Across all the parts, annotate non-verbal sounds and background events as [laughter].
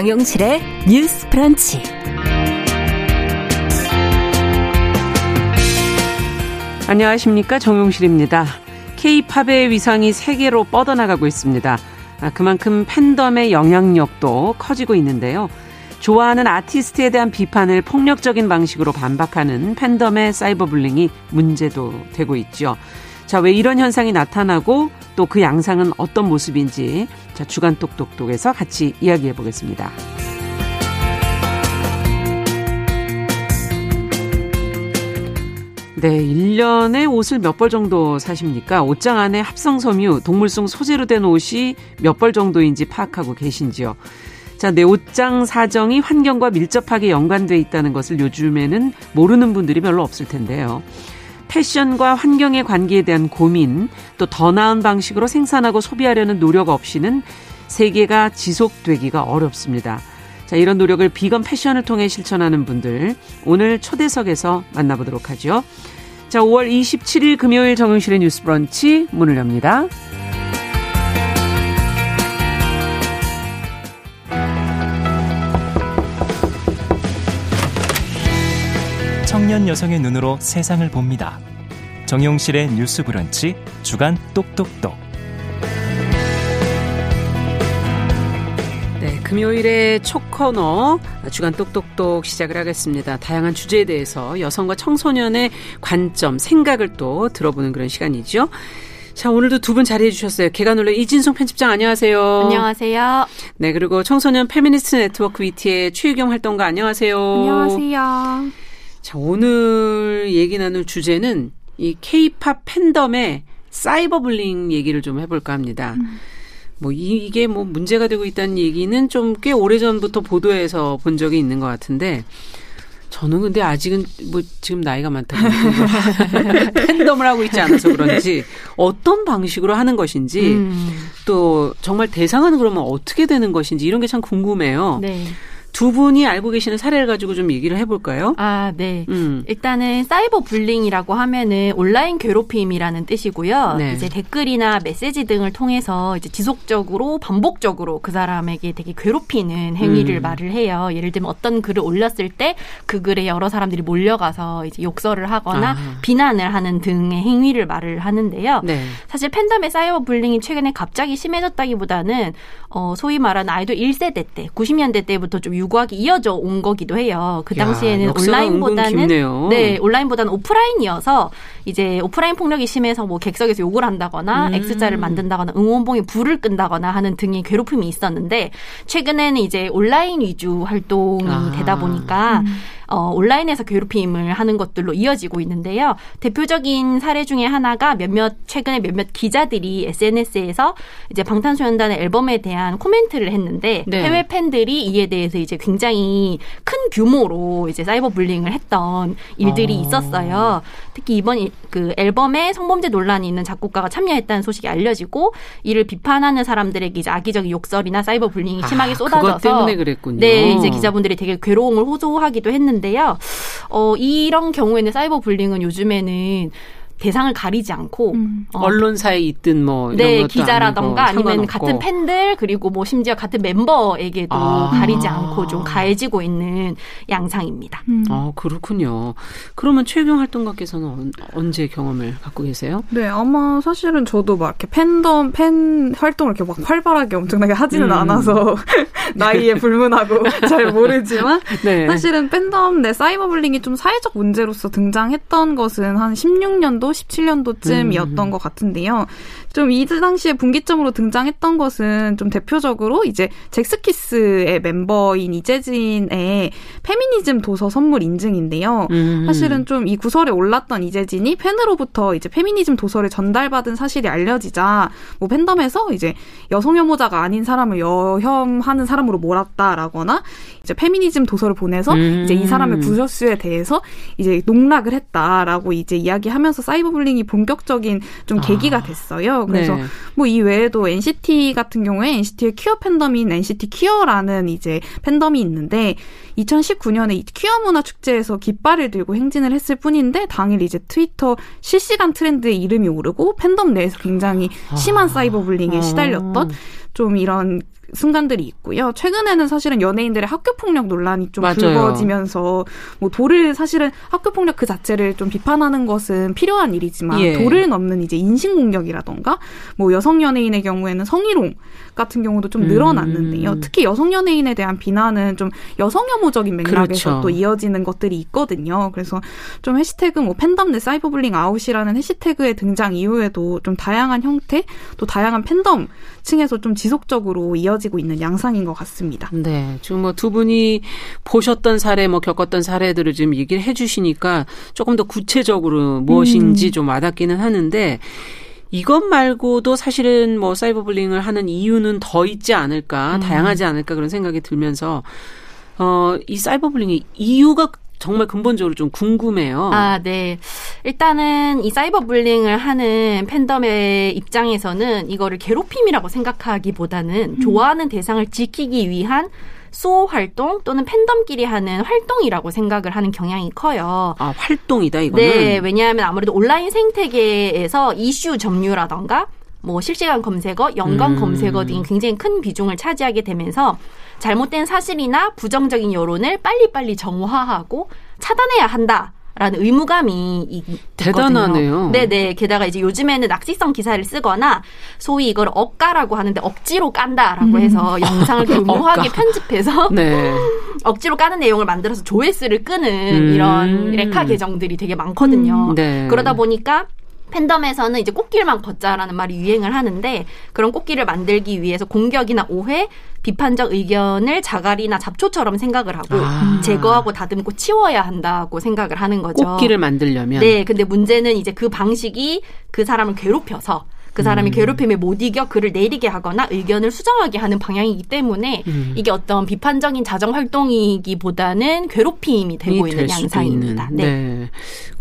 정용실의 뉴스 프런치. 안녕하십니까 정용실입니다. K-팝의 위상이 세계로 뻗어나가고 있습니다. 아, 그만큼 팬덤의 영향력도 커지고 있는데요. 좋아하는 아티스트에 대한 비판을 폭력적인 방식으로 반박하는 팬덤의 사이버 불링이 문제도 되고 있죠. 자, 왜 이런 현상이 나타나고 또 그 양상은 어떤 모습인지 자, 주간 똑똑똑에서 같이 이야기해 보겠습니다. 네, 1년에 옷을 몇 벌 정도 사십니까? 옷장 안에 합성섬유, 동물성 소재로 된 옷이 몇 벌 정도인지 파악하고 계신지요? 자, 내 옷장 사정이 환경과 밀접하게 연관돼 있다는 것을 요즘에는 모르는 분들이 별로 없을 텐데요. 패션과 환경의 관계에 대한 고민, 또 더 나은 방식으로 생산하고 소비하려는 노력 없이는 세계가 지속되기가 어렵습니다. 자, 이런 노력을 비건 패션을 통해 실천하는 분들, 오늘 초대석에서 만나보도록 하죠. 자, 5월 27일 금요일 정용실의 뉴스 브런치 문을 엽니다. 청년 여성의 눈으로 세상을 봅니다. 정용실의 뉴스 브런치 주간 똑똑똑. 네, 금요일의 첫 코너 주간 똑똑똑 시작을 하겠습니다. 다양한 주제에 대해서 여성과 청소년의 관점, 생각을 또 들어보는 그런 시간이죠. 자, 오늘도 두 분 자리해 주셨어요. 계간홀로 이진송 편집장 안녕하세요. 안녕하세요. 네, 그리고 청소년 페미니스트 네트워크 위티의 최유경 활동가 안녕하세요. 안녕하세요. 자, 오늘 얘기 나눌 주제는 이 케이팝 팬덤의 사이버 불링 얘기를 좀 해볼까 합니다. 음. 뭐 이, 게뭐 문제가 되고 있다는 얘기는 좀 꽤 오래전부터 보도해서 본 적이 있는 것 같은데 저는 근데 아직은 뭐 지금 나이가 많다고 [laughs] 팬덤을 하고 있지 않아서 그런지 어떤 방식으로 하는 것인지 음. 또 정말 대상은 그러면 어떻게 되는 것인지 이런 게 참 궁금해요. 네. 두 분이 알고 계시는 사례를 가지고 좀 얘기를 해볼까요? 아, 네. 음. 일단은 사이버 불링이라고 하면은 온라인 괴롭힘이라는 뜻이고요. 네. 이제 댓글이나 메시지 등을 통해서 이제 지속적으로 반복적으로 그 사람에게 되게 괴롭히는 행위를 음. 말을 해요. 예를 들면 어떤 글을 올렸을 때 그 글에 여러 사람들이 몰려가서 이제 욕설을 하거나 아. 비난을 하는 등의 행위를 말을 하는데요. 네. 사실 팬덤의 사이버 불링이 최근에 갑자기 심해졌다기보다는 어, 소위 말하는 아이돌 1세대 때, 90년대 때부터 좀 유구하게 이어져 온 거기도 해요. 그 당시에는 야, 온라인보다는 네 온라인보다는 오프라인이어서 이제 오프라인 폭력이 심해서 뭐 객석에서 욕을 한다거나 음. X자를 만든다거나 응원봉에 불을 끈다거나 하는 등의 괴롭힘이 있었는데 최근에는 이제 온라인 위주 활동이 아. 되다 보니까 음. 어, 온라인에서 괴롭힘을 하는 것들로 이어지고 있는데요. 대표적인 사례 중에 하나가 몇몇 최근에 몇몇 기자들이 SNS에서 이제 방탄소년단의 앨범에 대한 코멘트를 했는데 네. 해외 팬들이 이에 대해서 이제 굉장히 큰 규모로 이제 사이버 불링을 했던 일들이 어. 있었어요. 특히 이번 그 앨범에 성범죄 논란이 있는 작곡가가 참여했다는 소식이 알려지고 이를 비판하는 사람들에게 이제 악의적 욕설이나 사이버 불링이 심하게 아, 쏟아져서 그것 때문에 그랬군요. 네, 이제 기자분들이 되게 괴로움을 호소하기도 했는데 하는데요. 어, 이런 경우에는 사이버 불링은 요즘에는 대상을 가리지 않고 음. 어. 언론사에 있든 뭐 네, 기자라던가 아니면 같은 팬들 그리고 뭐 심지어 같은 멤버에게도 아. 가리지 않고 좀 가해지고 있는 양상입니다. 음. 아 그렇군요. 그러면 최경 활동가께서는 언제 경험을 갖고 계세요? 네, 아마 사실은 저도 막 이렇게 팬덤 팬 활동을 이렇게 막 활발하게 엄청나게 하지는 음. 않아서 [laughs] 나이에 불문하고 [laughs] 잘 모르지만 네. 사실은 팬덤 내 사이버블링이 좀 사회적 문제로서 등장했던 것은 한 16년도 17년도쯤이었던 음. 것 같은데요. 좀 이 당시에 분기점으로 등장했던 것은 좀 대표적으로 이제 젝스키스의 멤버인 이재진의 페미니즘 도서 선물 인증인데요. 음. 사실은 좀 이 구설에 올랐던 이재진이 팬으로부터 이제 페미니즘 도서를 전달받은 사실이 알려지자 뭐 팬덤에서 이제 여성 혐오자가 아닌 사람을 여혐하는 사람으로 몰았다라거나 이제 페미니즘 도서를 보내서 음. 이제 이 사람의 부서스에 대해서 이제 농락을 했다라고 이제 이야기하면서 사이 버 불링이 본격적인 좀 아. 계기가 됐어요. 그래서 네. 뭐이 외에도 NCT 같은 경우에 NCT의 퀴어 팬덤인 NCT 퀴어라는 이제 팬덤이 있는데 2019년에 퀴어 문화 축제에서 깃발을 들고 행진을 했을 뿐인데 당일 이제 트위터 실시간 트렌드에 이름이 오르고 팬덤 내에서 굉장히 심한 아. 사이버 불링에 시달렸던 좀 이런 순간들이 있고요. 최근에는 사실은 연예인들의 학교 폭력 논란이 좀 맞아요. 불거지면서 뭐 도를 사실은 학교 폭력 그 자체를 좀 비판하는 것은 필요한 일이지만 예. 도를 넘는 이제 인신 공격이라던가 뭐 여성 연예인의 경우에는 성희롱 같은 경우도 좀 늘어났는데요. 음. 특히 여성 연예인에 대한 비난은 좀 여성 혐오적인 맥락에서 그렇죠. 또 이어지는 것들이 있거든요. 그래서 좀 해시태그 뭐 팬덤 내 cyberbullying out이라는 해시태그의 등장 이후에도 좀 다양한 형태 또 다양한 팬덤 층에서 좀 지속적으로 이어 지고 있는 양상인 것 같습니다. 네. 지금 뭐 두 분이 보셨던 사례, 뭐 겪었던 사례들을 지금 얘기를 해 주시니까 조금 더 구체적으로 무엇인지 음. 좀 와닿기는 하는데 이것 말고도 사실은 뭐 사이버블링을 하는 이유는 더 있지 않을까, 음. 다양하지 않을까 그런 생각이 들면서 어, 이 사이버블링의 이유가 정말 근본적으로 좀 궁금해요. 아, 네. 일단은 이 사이버 불링을 하는 팬덤의 입장에서는 이거를 괴롭힘이라고 생각하기보다는 음. 좋아하는 대상을 지키기 위한 수호 활동 또는 팬덤끼리 하는 활동이라고 생각을 하는 경향이 커요. 아, 활동이다, 이거는? 네, 왜냐하면 아무래도 온라인 생태계에서 이슈 점유라던가 뭐 실시간 검색어, 연관 음. 검색어 등이 굉장히 큰 비중을 차지하게 되면서 잘못된 사실이나 부정적인 여론을 빨리빨리 정화하고 차단해야 한다. 라는 의무감이 있거든요. 대단하네요. 네네. 게다가 이제 요즘에는 낙지성 기사를 쓰거나 소위 이걸 억가라고 하는데 억지로 깐다라고 음. 해서 영상을 [laughs] 교묘하게 편집해서 [laughs] 네. [laughs] 억지로 까는 내용을 만들어서 조회수를 끄는 음. 이런 레카 계정들이 되게 많거든요. 음. 네. 그러다 보니까 팬덤에서는 이제 꽃길만 걷자라는 말이 유행을 하는데 그런 꽃길을 만들기 위해서 공격이나 오해, 비판적 의견을 자갈이나 잡초처럼 생각을 하고 아. 제거하고 다듬고 치워야 한다고 생각을 하는 거죠. 꽃길을 만들려면. 네, 근데 문제는 이제 그 방식이 그 사람을 괴롭혀서 그 사람이 음. 괴롭힘에 못 이겨 글을 내리게 하거나 의견을 수정하게 하는 방향이기 때문에 음. 이게 어떤 비판적인 자정 활동이기보다는 괴롭힘이 되고 있는 양상입니다. 있는. 네. 네.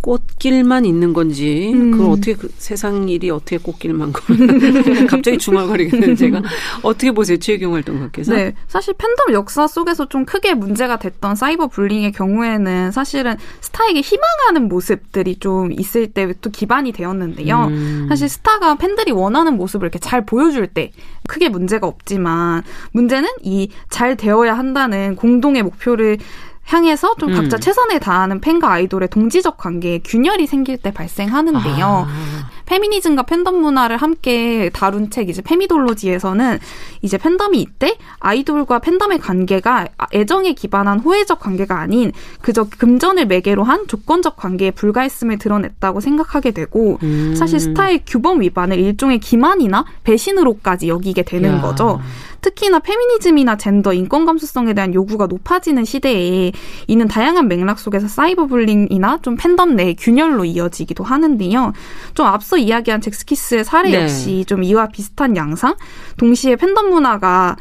꽃길만 있는 건지 음. 그걸 어떻게 그 세상 일이 어떻게 꽃길만 걸 [laughs] 갑자기 중얼거리겠는 제가 어떻게 보세요 최경 활동가께서? 네, 사실 팬덤 역사 속에서 좀 크게 문제가 됐던 사이버 불링의 경우에는 사실은 스타에게 희망하는 모습들이 좀 있을 때또 기반이 되었는데요. 음. 사실 스타가 팬들이 원하는 모습을 이렇게 잘 보여줄 때 크게 문제가 없지만 문제는 이 잘 되어야 한다는 공동의 목표를 향해서 좀 각자 음. 최선을 다하는 팬과 아이돌의 동지적 관계에 균열이 생길 때 발생하는데요. 아. 페미니즘과 팬덤 문화를 함께 다룬 책 이제 페미돌로지에서는 이제 팬덤이 이때 아이돌과 팬덤의 관계가 애정에 기반한 호혜적 관계가 아닌 그저 금전을 매개로 한 조건적 관계에 불과했음을 드러냈다고 생각하게 되고 음. 사실 스타일 규범 위반을 일종의 기만이나 배신으로까지 여기게 되는 야. 거죠. 특히나 페미니즘이나 젠더, 인권 감수성에 대한 요구가 높아지는 시대에 이는 다양한 맥락 속에서 cyberbullying이나 좀 팬덤 내 균열로 이어지기도 하는데요. 좀 앞서 이야기한 젝스키스의 사례 네. 역시 좀 이와 비슷한 양상, 동시에 팬덤 문화가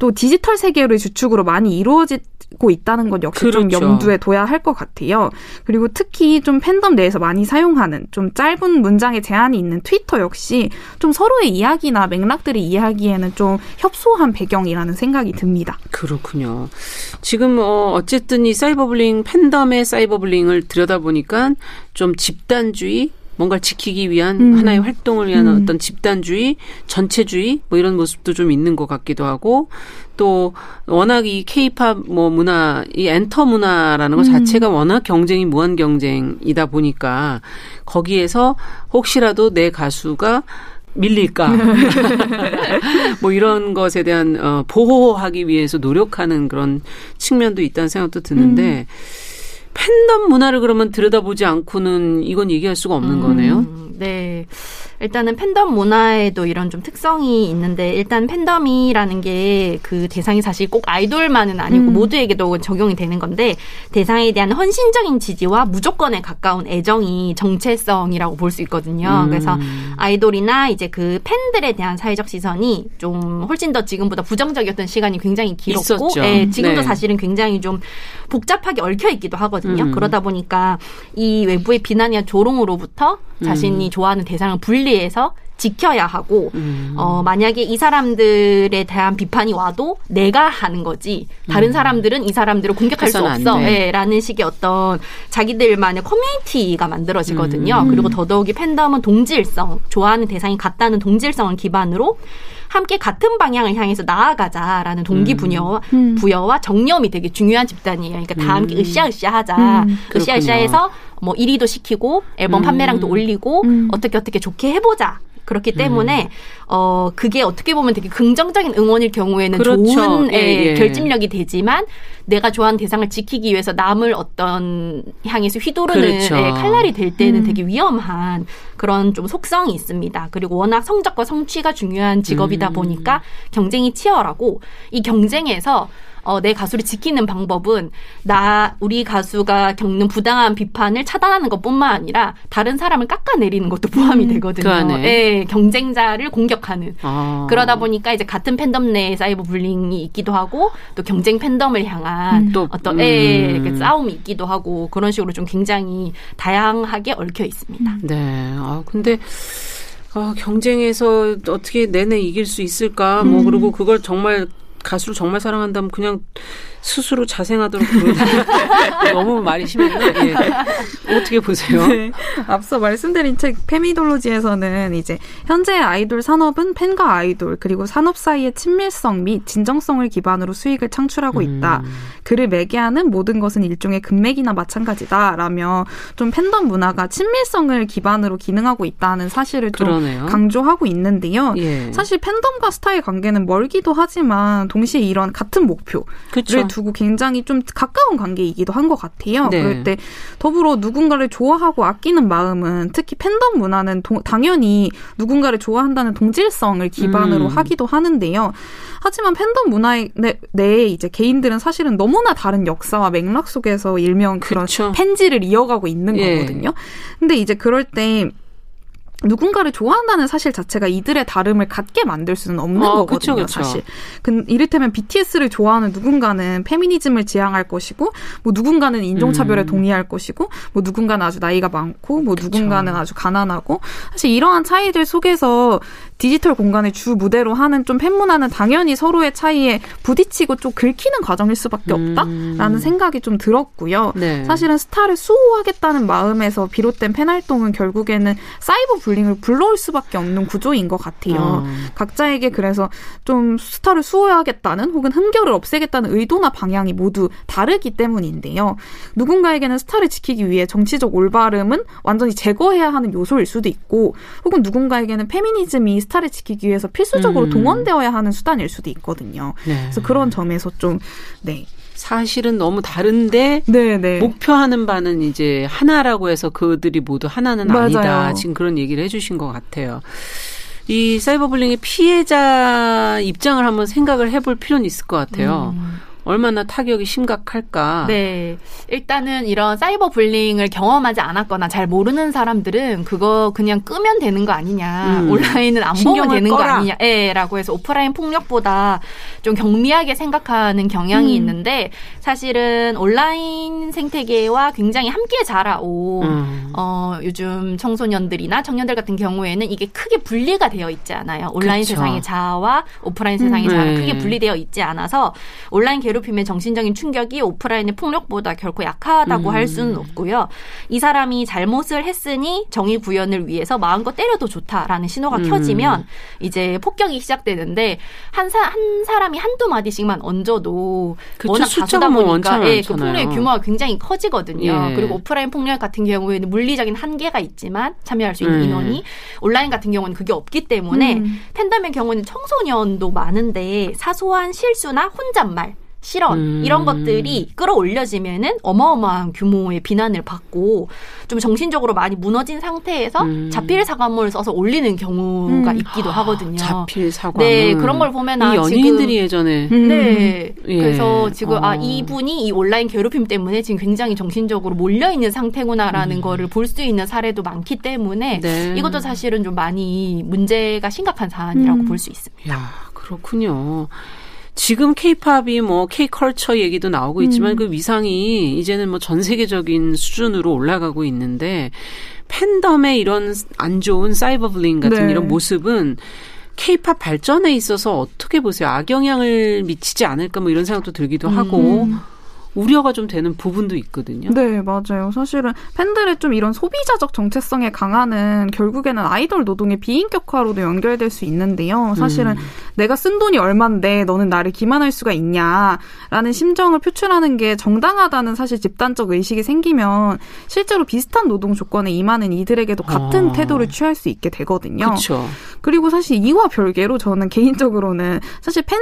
또 디지털 세계를 주축으로 많이 이루어지고 있다는 것 역시 그렇죠. 좀 염두에 둬야 할 것 같아요. 그리고 특히 좀 팬덤 내에서 많이 사용하는 좀 짧은 문장의 제한이 있는 트위터 역시 좀 서로의 이야기나 맥락들을 이해하기에는 좀 협소한 배경이라는 생각이 듭니다. 그렇군요. 지금 어 어쨌든 이 사이버블링 팬덤의 사이버블링을 들여다보니까 좀 집단주의 뭔가를 지키기 위한 음. 하나의 활동을 위한 음. 어떤 집단주의, 전체주의 뭐 이런 모습도 좀 있는 것 같기도 하고 또 워낙 이 케이팝 뭐 문화, 이 엔터 문화라는 것 음. 자체가 워낙 경쟁이 무한 경쟁이다 보니까 거기에서 혹시라도 내 가수가 밀릴까? [laughs] 뭐 이런 것에 대한 어, 보호하기 위해서 노력하는 그런 측면도 있다는 생각도 드는데 음. 팬덤 문화를 그러면 들여다보지 않고는 이건 얘기할 수가 없는 음, 거네요. 네. 일단은 팬덤 문화에도 이런 좀 특성이 있는데 일단 팬덤이라는 게 그 대상이 사실 꼭 아이돌만은 아니고 음. 모두에게도 적용이 되는 건데 대상에 대한 헌신적인 지지와 무조건에 가까운 애정이 정체성이라고 볼 수 있거든요. 음. 그래서 아이돌이나 이제 그 팬들에 대한 사회적 시선이 좀 훨씬 더 지금보다 부정적이었던 시간이 굉장히 길었고 예, 지금도 네. 사실은 굉장히 좀 복잡하게 얽혀 있기도 하거든요. 음. 그러다 보니까 이 외부의 비난이나 조롱으로부터 자신이 음. 좋아하는 대상을 분리해서 지켜야 하고 음. 어 만약에 이 사람들에 대한 비판이 와도 내가 하는 거지 다른 음. 사람들은 이 사람들을 공격할 수 없어 예, 라는 식의 어떤 자기들만의 커뮤니티가 만들어지거든요. 음. 그리고 더더욱이 팬덤은 동질성 좋아하는 대상이 같다는 동질성을 기반으로 함께 같은 방향을 향해서 나아가자라는 동기부여 음. 부여와 정념이 되게 중요한 집단이에요. 그러니까 다 함께 음. 으쌰으쌰하자. 음. 으쌰으쌰해서 뭐 1위도 시키고 앨범 음. 판매량도 올리고 음. 어떻게 어떻게 좋게 해보자. 그렇기 때문에 음. 어 그게 어떻게 보면 되게 긍정적인 응원일 경우에는 그렇죠. 좋은 예, 예, 예. 결집력이 되지만 내가 좋아하는 대상을 지키기 위해서 남을 어떤 향해서 휘두르는 그렇죠. 예, 칼날이 될 때는 음. 되게 위험한 그런 좀 속성이 있습니다. 그리고 워낙 성적과 성취가 중요한 직업이다 음. 보니까 경쟁이 치열하고 이 경쟁에서 어, 내 가수를 지키는 방법은 나 우리 가수가 겪는 부당한 비판을 차단하는 것뿐만 아니라 다른 사람을 깎아내리는 것도 [laughs] 포함이 음, 되거든요. 그 예, 경쟁자를 공격하는 아. 그러다 보니까 이제 같은 팬덤 내에 사이버 불링이 있기도 하고 또 경쟁 팬덤을 향한 음, 또, 어떤 예, 음. 예, 싸움이 있기도 하고 그런 식으로 좀 굉장히 다양하게 얽혀 있습니다. 네. 아 근데 아, 경쟁에서 어떻게 내내 이길 수 있을까? 뭐, 음. 그리고 그걸 정말 가수를 정말 사랑한다면 그냥 스스로 자생하도록 [laughs] 너무 말이 심했나? 예. 어떻게 보세요? 네. 앞서 말씀드린 책 페미돌로지에서는 이제 현재 아이돌 산업은 팬과 아이돌 그리고 산업 사이의 친밀성 및 진정성을 기반으로 수익을 창출하고 있다. 음. 그를 매개하는 모든 것은 일종의 금맥이나 마찬가지다라며 좀 팬덤 문화가 친밀성을 기반으로 기능하고 있다는 사실을 좀 그러네요. 강조하고 있는데요. 예. 사실 팬덤과 스타의 관계는 멀기도 하지만 동시에 이런 같은 목표를 그쵸. 두고 굉장히 좀 가까운 관계이기도 한 것 같아요. 네. 그럴 때 더불어 누군가를 좋아하고 아끼는 마음은 특히 팬덤 문화는 도, 당연히 누군가를 좋아한다는 동질성을 기반으로 음. 하기도 하는데요. 하지만 팬덤 문화 내에 이제 개인들은 사실은 너무나 다른 역사와 맥락 속에서 일명 그런 그쵸. 팬지를 이어가고 있는 예. 거거든요. 근데 이제 그럴 때 누군가를 좋아한다는 사실 자체가 이들의 다름을 갖게 만들 수는 없는 어, 거거든요, 그쵸, 그쵸. 사실. 그, 이를테면 BTS를 좋아하는 누군가는 페미니즘을 지향할 것이고, 뭐 누군가는 인종차별에 음. 동의할 것이고, 뭐 누군가는 아주 나이가 많고, 뭐 그쵸. 누군가는 아주 가난하고, 사실 이러한 차이들 속에서 디지털 공간을 주 무대로 하는 좀 팬문화는 당연히 서로의 차이에 부딪히고 좀 긁히는 과정일 수밖에 없다라는 음. 생각이 좀 들었고요. 네. 사실은 스타를 수호하겠다는 마음에서 비롯된 팬 활동은 결국에는 cyberbullying을 불러올 수밖에 없는 구조인 것 같아요. 음. 각자에게 그래서 좀 스타를 수호하겠다는 혹은 흠결을 없애겠다는 의도나 방향이 모두 다르기 때문인데요. 누군가에게는 스타를 지키기 위해 정치적 올바름은 완전히 제거해야 하는 요소일 수도 있고 혹은 누군가에게는 페미니즘이 스타를 지키기 위해서 필수적으로 음. 동원되어야 하는 수단일 수도 있거든요. 네. 그래서 그런 점에서 좀 네. 사실은 너무 다른데 네네. 네. 목표하는 바는 이제 하나라고 해서 그들이 모두 하나는 맞아요. 아니다. 지금 그런 얘기를 해주신 것 같아요. 이 사이버블링의 피해자 입장을 한번 생각을 해볼 필요는 있을 것 같아요. 음. 얼마나 타격이 심각할까? 네. 일단은 이런 사이버 불링을 경험하지 않았거나 잘 모르는 사람들은 그거 그냥 끄면 되는 거 아니냐. 음. 온라인은 안 보면 되는 꺼라. 거 아니냐. 예, 라고 해서 오프라인 폭력보다 좀 경미하게 생각하는 경향이 음. 있는데 사실은 온라인 생태계와 굉장히 함께 자라온 음. 어, 요즘 청소년들이나 청년들 같은 경우에는 이게 크게 분리가 되어 있지 않아요. 온라인 그쵸. 세상의 자아와 오프라인 세상의 음. 자아가 네. 크게 분리되어 있지 않아서 온라인 괴롭힘의 정신적인 충격이 오프라인의 폭력보다 결코 약하다고 음. 할 수는 없고요. 이 사람이 잘못을 했으니 정의 구현을 위해서 마음껏 때려도 좋다라는 신호가 음. 켜지면 이제 폭격이 시작되는데 한, 사, 한 사람이 한두 마디씩만 얹어도 그쵸, 워낙 다수다 뭐 보니까 예, 그 폭력의 규모가 굉장히 커지거든요. 예. 그리고 오프라인 폭력 같은 경우에는 물리적인 한계가 있지만 참여할 수 있는 음. 인원이 온라인 같은 경우는 그게 없기 때문에 음. 팬덤의 경우는 청소년도 많은데 사소한 실수나 혼잣말 실언 음. 이런 것들이 끌어올려지면은 어마어마한 규모의 비난을 받고 좀 정신적으로 많이 무너진 상태에서 음. 자필 사과문을 써서 올리는 경우가 음. 있기도 하거든요. 자필 사과문. 네 그런 걸 보면 아, 연예인들이 예전에 음. 네 예. 그래서 지금 아, 어. 아 이분이 이 온라인 괴롭힘 때문에 지금 굉장히 정신적으로 몰려 있는 상태구나라는 음. 거를 볼 수 있는 사례도 많기 때문에 네. 이것도 사실은 좀 많이 문제가 심각한 사안이라고 음. 볼수 있습니다. 야 그렇군요. 지금 케이팝이 뭐 케이컬처 얘기도 나오고 있지만 음. 그 위상이 이제는 뭐 전 세계적인 수준으로 올라가고 있는데 팬덤의 이런 안 좋은 사이버블링 같은 네. 이런 모습은 케이팝 발전에 있어서 어떻게 보세요? 악영향을 미치지 않을까 뭐 이런 생각도 들기도 음. 하고 우려가 좀 되는 부분도 있거든요. 네, 맞아요. 사실은 팬들의 좀 이런 소비자적 정체성에 강화는 결국에는 아이돌 노동의 비인격화로도 연결될 수 있는데요. 사실은 음. 내가 쓴 돈이 얼만데 너는 나를 기만할 수가 있냐라는 심정을 표출하는 게 정당하다는 사실 집단적 의식이 생기면 실제로 비슷한 노동 조건에 임하는 이들에게도 같은 아. 태도를 취할 수 있게 되거든요. 그렇죠. 그리고 사실 이와 별개로 저는 개인적으로는 사실 팬,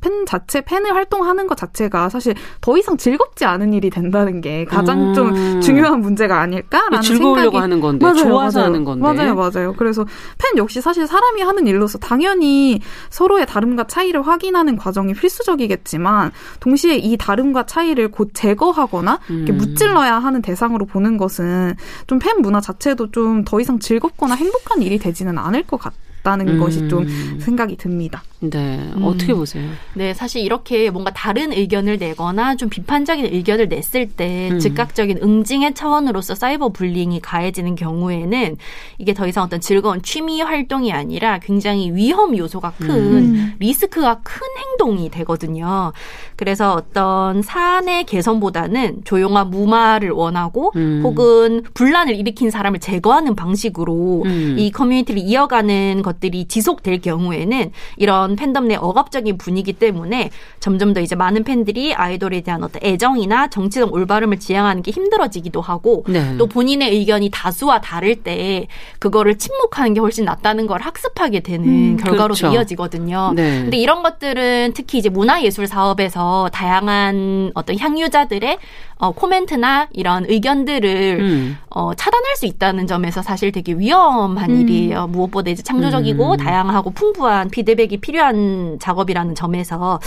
팬 자체, 팬을 활동하는 것 자체가 사실 더 이상 즐겁지 않은 일이 된다는 게 가장 음. 좀 중요한 문제가 아닐까라는 즐거우려고 생각이 하는 건데 맞아요, 좋아서 맞아요. 하는 건데 맞아요 맞아요 그래서 팬 역시 사실 사람이 하는 일로서 당연히 서로의 다름과 차이를 확인하는 과정이 필수적이겠지만 동시에 이 다름과 차이를 곧 제거하거나 음. 무찔러야 하는 대상으로 보는 것은 좀 팬 문화 자체도 좀 더 이상 즐겁거나 행복한 일이 되지는 않을 것 같아요. 같다는 음. 것이 좀 생각이 듭니다. 네. 음. 어떻게 보세요? 네, 사실 이렇게 뭔가 다른 의견을 내거나 좀 비판적인 의견을 냈을 때 음. 즉각적인 응징의 차원으로서 사이버 불링이 가해지는 경우에는 이게 더 이상 어떤 즐거운 취미 활동이 아니라 굉장히 위험 요소가 큰 음. 리스크가 큰 행동이 되거든요. 그래서 어떤 사내 개선보다는 조용한 무마를 원하고 음. 혹은 분란을 일으킨 사람을 제거하는 방식으로 음. 이 커뮤니티를 이어가는 것 들이 지속될 경우에는 이런 팬덤 내 억압적인 분위기 때문에 점점 더 이제 많은 팬들이 아이돌에 대한 어떤 애정이나 정치적 올바름을 지향하는 게 힘들어지기도 하고 네. 또 본인의 의견이 다수와 다를 때 그거를 침묵하는 게 훨씬 낫다는 걸 학습하게 되는 음, 결과로 그렇죠. 이어지거든요. 네. 근데 이런 것들은 특히 이제 문화예술 사업에서 다양한 어떤 향유자들의 어, 코멘트나 이런 의견들을 음. 어, 차단할 수 있다는 점에서 사실 되게 위험한 음. 일이에요. 무엇보다 이제 창조적 이고 음. 다양하고 풍부한 피드백이 필요한 작업이라는 점에서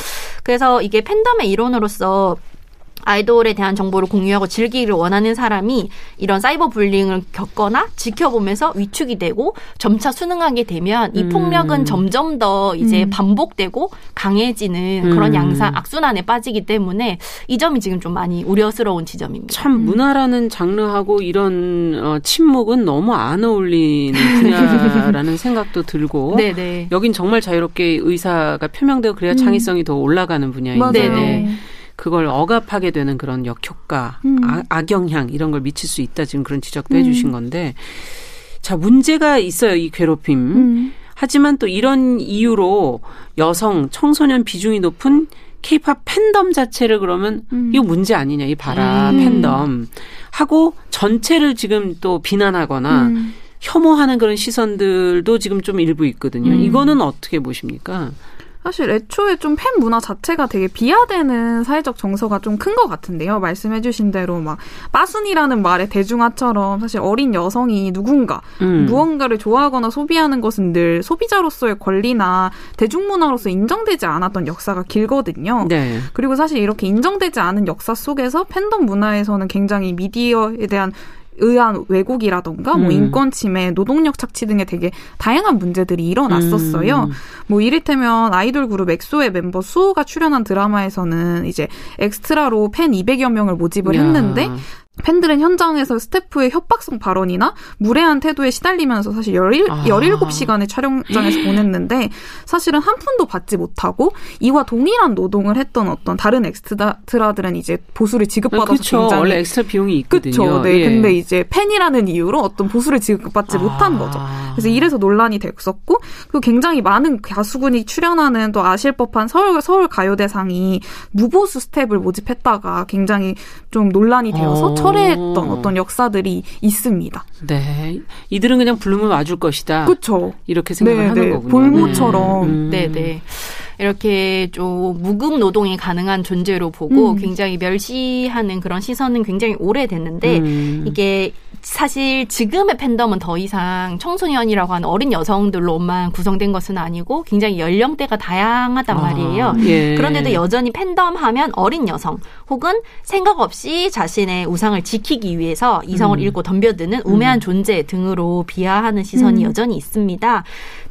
그래서 이게 팬덤의 일원으로서 아이돌에 대한 정보를 공유하고 즐기기를 원하는 사람이 이런 사이버 불링을 겪거나 지켜보면서 위축이 되고 점차 수능하게 되면 이 음. 폭력은 점점 더 이제 음. 반복되고 강해지는 그런 음. 양상 악순환에 빠지기 때문에 이 점이 지금 좀 많이 우려스러운 지점입니다. 참 음. 문화라는 장르하고 이런 어, 침묵은 너무 안 어울리는 분야라는 [laughs] 생각도 들고 네네. 네. 여긴 정말 자유롭게 의사가 표명되고 그래야 음. 창의성이 더 올라가는 분야인데 네 그걸 억압하게 되는 그런 역효과, 음. 아, 악영향 이런 걸 미칠 수 있다 지금 그런 지적도 음. 해주신 건데 자 문제가 있어요 이 괴롭힘. 음. 하지만 또 이런 이유로 여성 청소년 비중이 높은 케이팝 팬덤 자체를 그러면 음. 이거 문제 아니냐 이 봐라 음. 팬덤 하고 전체를 지금 또 비난하거나 음. 혐오하는 그런 시선들도 지금 좀 일부 있거든요. 이거는 어떻게 보십니까? 사실 애초에 좀 팬 문화 자체가 되게 비하되는 사회적 정서가 좀 큰 것 같은데요. 말씀해주신 대로 막 빠순이라는 말의 대중화처럼 사실 어린 여성이 누군가 음. 무언가를 좋아하거나 소비하는 것은 늘 소비자로서의 권리나 대중문화로서 인정되지 않았던 역사가 길거든요. 네. 그리고 사실 이렇게 인정되지 않은 역사 속에서 팬덤 문화에서는 굉장히 미디어에 대한 의한 왜곡이라던가 뭐 음. 인권 침해, 노동력 착취 등의 되게 다양한 문제들이 일어났었어요. 음. 뭐 이를테면 아이돌 그룹 엑소의 멤버 수호가 출연한 드라마에서는 이제 엑스트라로 팬 200여 명을 모집을 야. 했는데 팬들은 현장에서 스태프의 협박성 발언이나 무례한 태도에 시달리면서 사실 17, 아. 17시간의 촬영장에서 보냈는데 사실은 한 푼도 받지 못하고 이와 동일한 노동을 했던 어떤 다른 엑스트라들은 이제 보수를 지급받아서 아, 그쵸. 굉장히 원래 엑스트라 비용이 있거든요. 그렇죠. 네. 예. 근데 이제 팬이라는 이유로 어떤 보수를 지급받지 아. 못한 거죠. 그래서 이래서 논란이 됐었고 그리고 굉장히 많은 가수군이 출연하는 또 아실 법한 서울 서울 가요대상이 무보수 스텝을 모집했다가 굉장히 좀 논란이 되어서 어. 철회했던 어떤 역사들이 있습니다. 네. 이들은 그냥 부르면 와줄 것이다. 그렇죠. 이렇게 생각을 네, 하는 네. 거군요. 볼모처럼. 음. 네, 네. 이렇게 좀 무급 노동이 가능한 존재로 보고 음. 굉장히 멸시하는 그런 시선은 굉장히 오래됐는데 음. 이게 사실 지금의 팬덤은 더 이상 청소년이라고 하는 어린 여성들로만 구성된 것은 아니고 굉장히 연령대가 다양하단 아, 말이에요. 예. 그런데도 여전히 팬덤 하면 어린 여성 혹은 생각 없이 자신의 우상을 지키기 위해서 이성을 음. 잃고 덤벼드는 우매한 음. 존재 등으로 비하하는 시선이 음. 여전히 있습니다.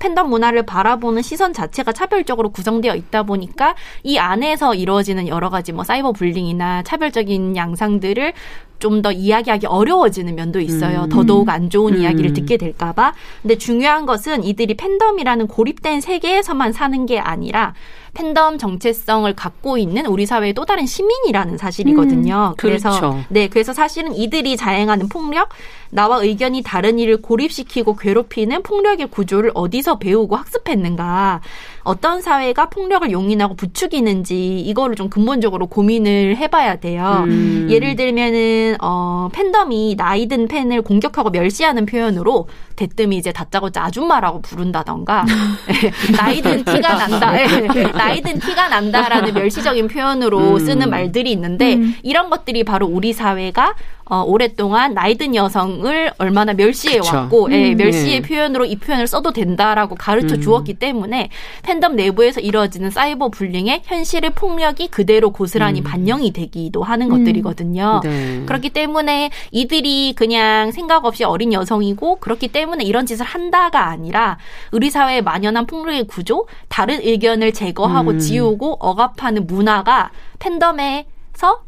팬덤 문화를 바라보는 시선 자체가 차별적으로 구성되어 있다 보니까 이 안에서 이루어지는 여러 가지 뭐 사이버 불링이나 차별적인 양상들을 좀더 이야기하기 어려워지는 면도 있어요. 음. 더더욱 안 좋은 음. 이야기를 듣게 될까봐. 근데 중요한 것은 이들이 팬덤이라는 고립된 세계에서만 사는 게 아니라 팬덤 정체성을 갖고 있는 우리 사회의 또 다른 시민이라는 사실이거든요. 음, 그래서 그렇죠. 네, 그래서 사실은 이들이 자행하는 폭력, 나와 의견이 다른 이를 고립시키고 괴롭히는 폭력의 구조를 어디서 배우고 학습했는가? 어떤 사회가 폭력을 용인하고 부추기는지 이거를 좀 근본적으로 고민을 해봐야 돼요. 음. 예를 들면은 어 팬덤이 나이든 팬을 공격하고 멸시하는 표현으로 대뜸이 이제 다짜고짜 아줌마라고 부른다던가 [laughs] 예, 나이든 티가 난다, 예, 나이든 티가 난다라는 멸시적인 표현으로 음. 쓰는 말들이 있는데 음. 이런 것들이 바로 우리 사회가 어, 오랫동안 나이든 여성을 얼마나 멸시해. 왔고 예, 음, 멸시의 네. 표현으로 이 표현을 써도 된다라고 가르쳐 음. 주었기 때문에 팬덤 내부에서 이루어지는 사이버 불링의 현실의 폭력이 그대로 고스란히 음. 반영이 되기도 하는 음. 것들이거든요. 네. 그렇기 때문에 이들이 그냥 생각 없이 어린 여성이고 그렇기 때문에 이런 짓을 한다가 아니라 우리 사회에 만연한 폭력의 구조, 다른 의견을 제거하고 음. 지우고 억압하는 문화가 팬덤의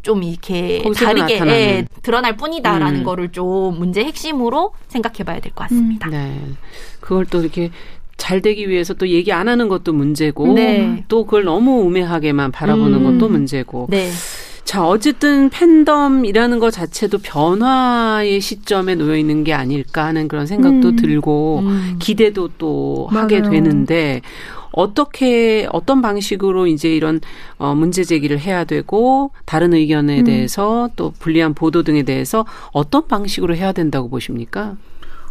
좀 이렇게 다르게 예, 드러날 뿐이다라는 음. 거를 좀 문제 핵심으로 생각해 봐야 될 것 같습니다. 음. 네. 그걸 또 이렇게 잘 되기 위해서 또 얘기 안 하는 것도 문제고 네. 또 그걸 너무 우매하게만 바라보는 음. 것도 문제고. 네. 자, 어쨌든 팬덤이라는 것 자체도 변화의 시점에 놓여 있는 게 아닐까 하는 그런 생각도 음. 들고 음. 기대도 또 맞아요. 하게 되는데 어떻게 어떤 방식으로 이제 이런 어 문제 제기를 해야 되고 다른 의견에 음. 대해서 또 불리한 보도 등에 대해서 어떤 방식으로 해야 된다고 보십니까?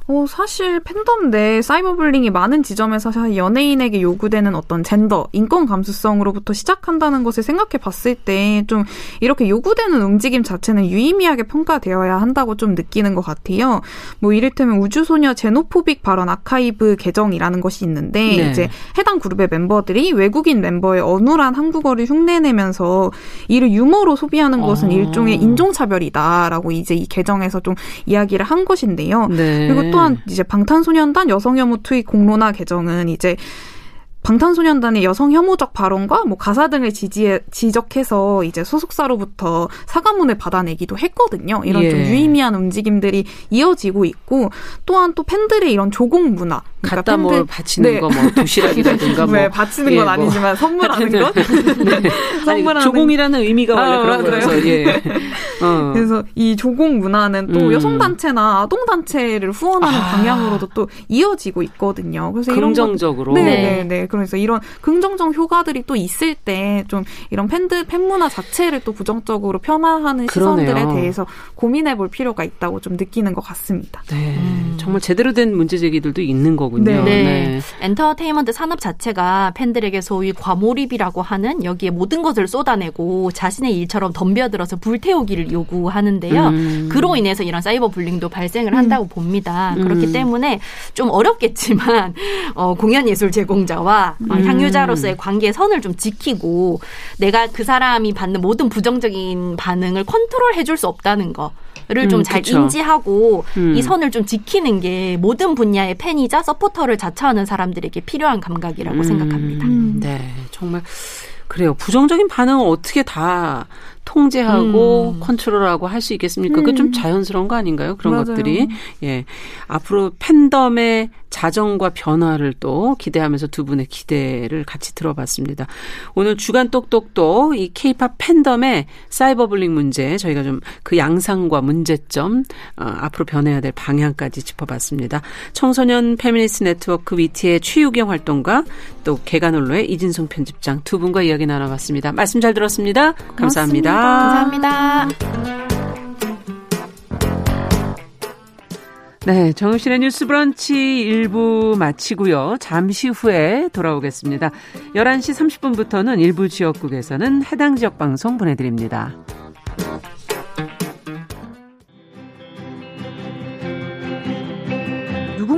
어, 사실 팬덤 내 사이버블링이 많은 지점에서 사실 연예인에게 요구되는 어떤 젠더, 인권 감수성으로부터 시작한다는 것을 생각해 봤을 때 좀 이렇게 요구되는 움직임 자체는 유의미하게 평가되어야 한다고 좀 느끼는 것 같아요. 뭐 이를테면 우주소녀 제노포빅 발언 아카이브 계정이라는 것이 있는데 네. 이제 해당 그룹의 멤버들이 외국인 멤버의 어눌한 한국어를 흉내내면서 이를 유머로 소비하는 것은 아. 일종의 인종차별이다라고 이제 이 계정에서 좀 이야기를 한 것인데요. 네. 그리고 또한 이제 방탄소년단 여성 혐오 투입 공론화 개정은 이제 방탄소년단의 여성 혐오적 발언과 뭐 가사 등을 지지해, 지적해서 이제 소속사로부터 사과문을 받아내기도 했거든요. 이런 예. 좀 유의미한 움직임들이 이어지고 있고 또한 또 팬들의 이런 조공 문화 그러니까 갖다 팬들, 뭐 바치는 네. 거뭐 도시락이라든가 [laughs] 뭐 네, 바치는 건 예, 뭐. 아니지만 선물하는 것 [laughs] 네. 선물하는 조공이라는 의미가 원래 아, 그런 거라서 예. [laughs] 어. 그래서 이 조공 문화는 또 음. 여성 단체나 아동 단체를 후원하는 아. 방향으로도 또 이어지고 있거든요. 그래서 긍정적으로 네, 네, 네. 그래서 이런 긍정적 효과들이 또 있을 때 좀 이런 팬들 팬 문화 자체를 또 부정적으로 편화하는 그러네요. 시선들에 대해서 고민해 볼 필요가 있다고 좀 느끼는 것 같습니다. 네. 음. 정말 제대로 된 문제 제기들도 있는 거 군요. 네. 네. 네. 엔터테인먼트 산업 자체가 팬들에게 소위 과몰입이라고 하는 여기에 모든 것을 쏟아내고 자신의 일처럼 덤벼들어서 불태우기를 요구하는데요. 음. 그로 인해서 이런 사이버 불링도 발생을 음. 한다고 봅니다. 그렇기 음. 때문에 좀 어렵겠지만 [laughs] 어, 공연 예술 제공자와 어, 음. 향유자로서의 관계 선을 좀 지키고 내가 그 사람이 받는 모든 부정적인 반응을 컨트롤 해줄 수 없다는 거. 를 좀 잘 음, 인지하고 음. 이 선을 좀 지키는 게 모든 분야의 팬이자 서포터를 자처하는 사람들에게 필요한 감각이라고 음. 생각합니다. 네, 정말 그래요. 부정적인 반응을 어떻게 다 통제하고 음. 컨트롤하고 할 수 있겠습니까? 음. 그 좀 자연스러운 거 아닌가요? 그런 맞아요. 것들이. 예. 앞으로 팬덤의 자정과 변화를 또 기대하면서 두 분의 기대를 같이 들어봤습니다. 오늘 주간 똑똑똑 이 케이팝 팬덤의 cyberbullying 문제 저희가 좀 그 양상과 문제점 어, 앞으로 변해야 될 방향까지 짚어봤습니다. 청소년 페미니스트 네트워크 위티의 최유경 활동가 또 계간홀로의 이진송 편집장 두 분과 이야기 나눠봤습니다. 말씀 잘 들었습니다. 감사합니다. 감사합니다. 네, 정용실의 뉴스 브런치 1부 마치고요. 잠시 후에 돌아오겠습니다. 11시 30분부터는 일부 지역국에서는 해당 지역 방송 보내드립니다.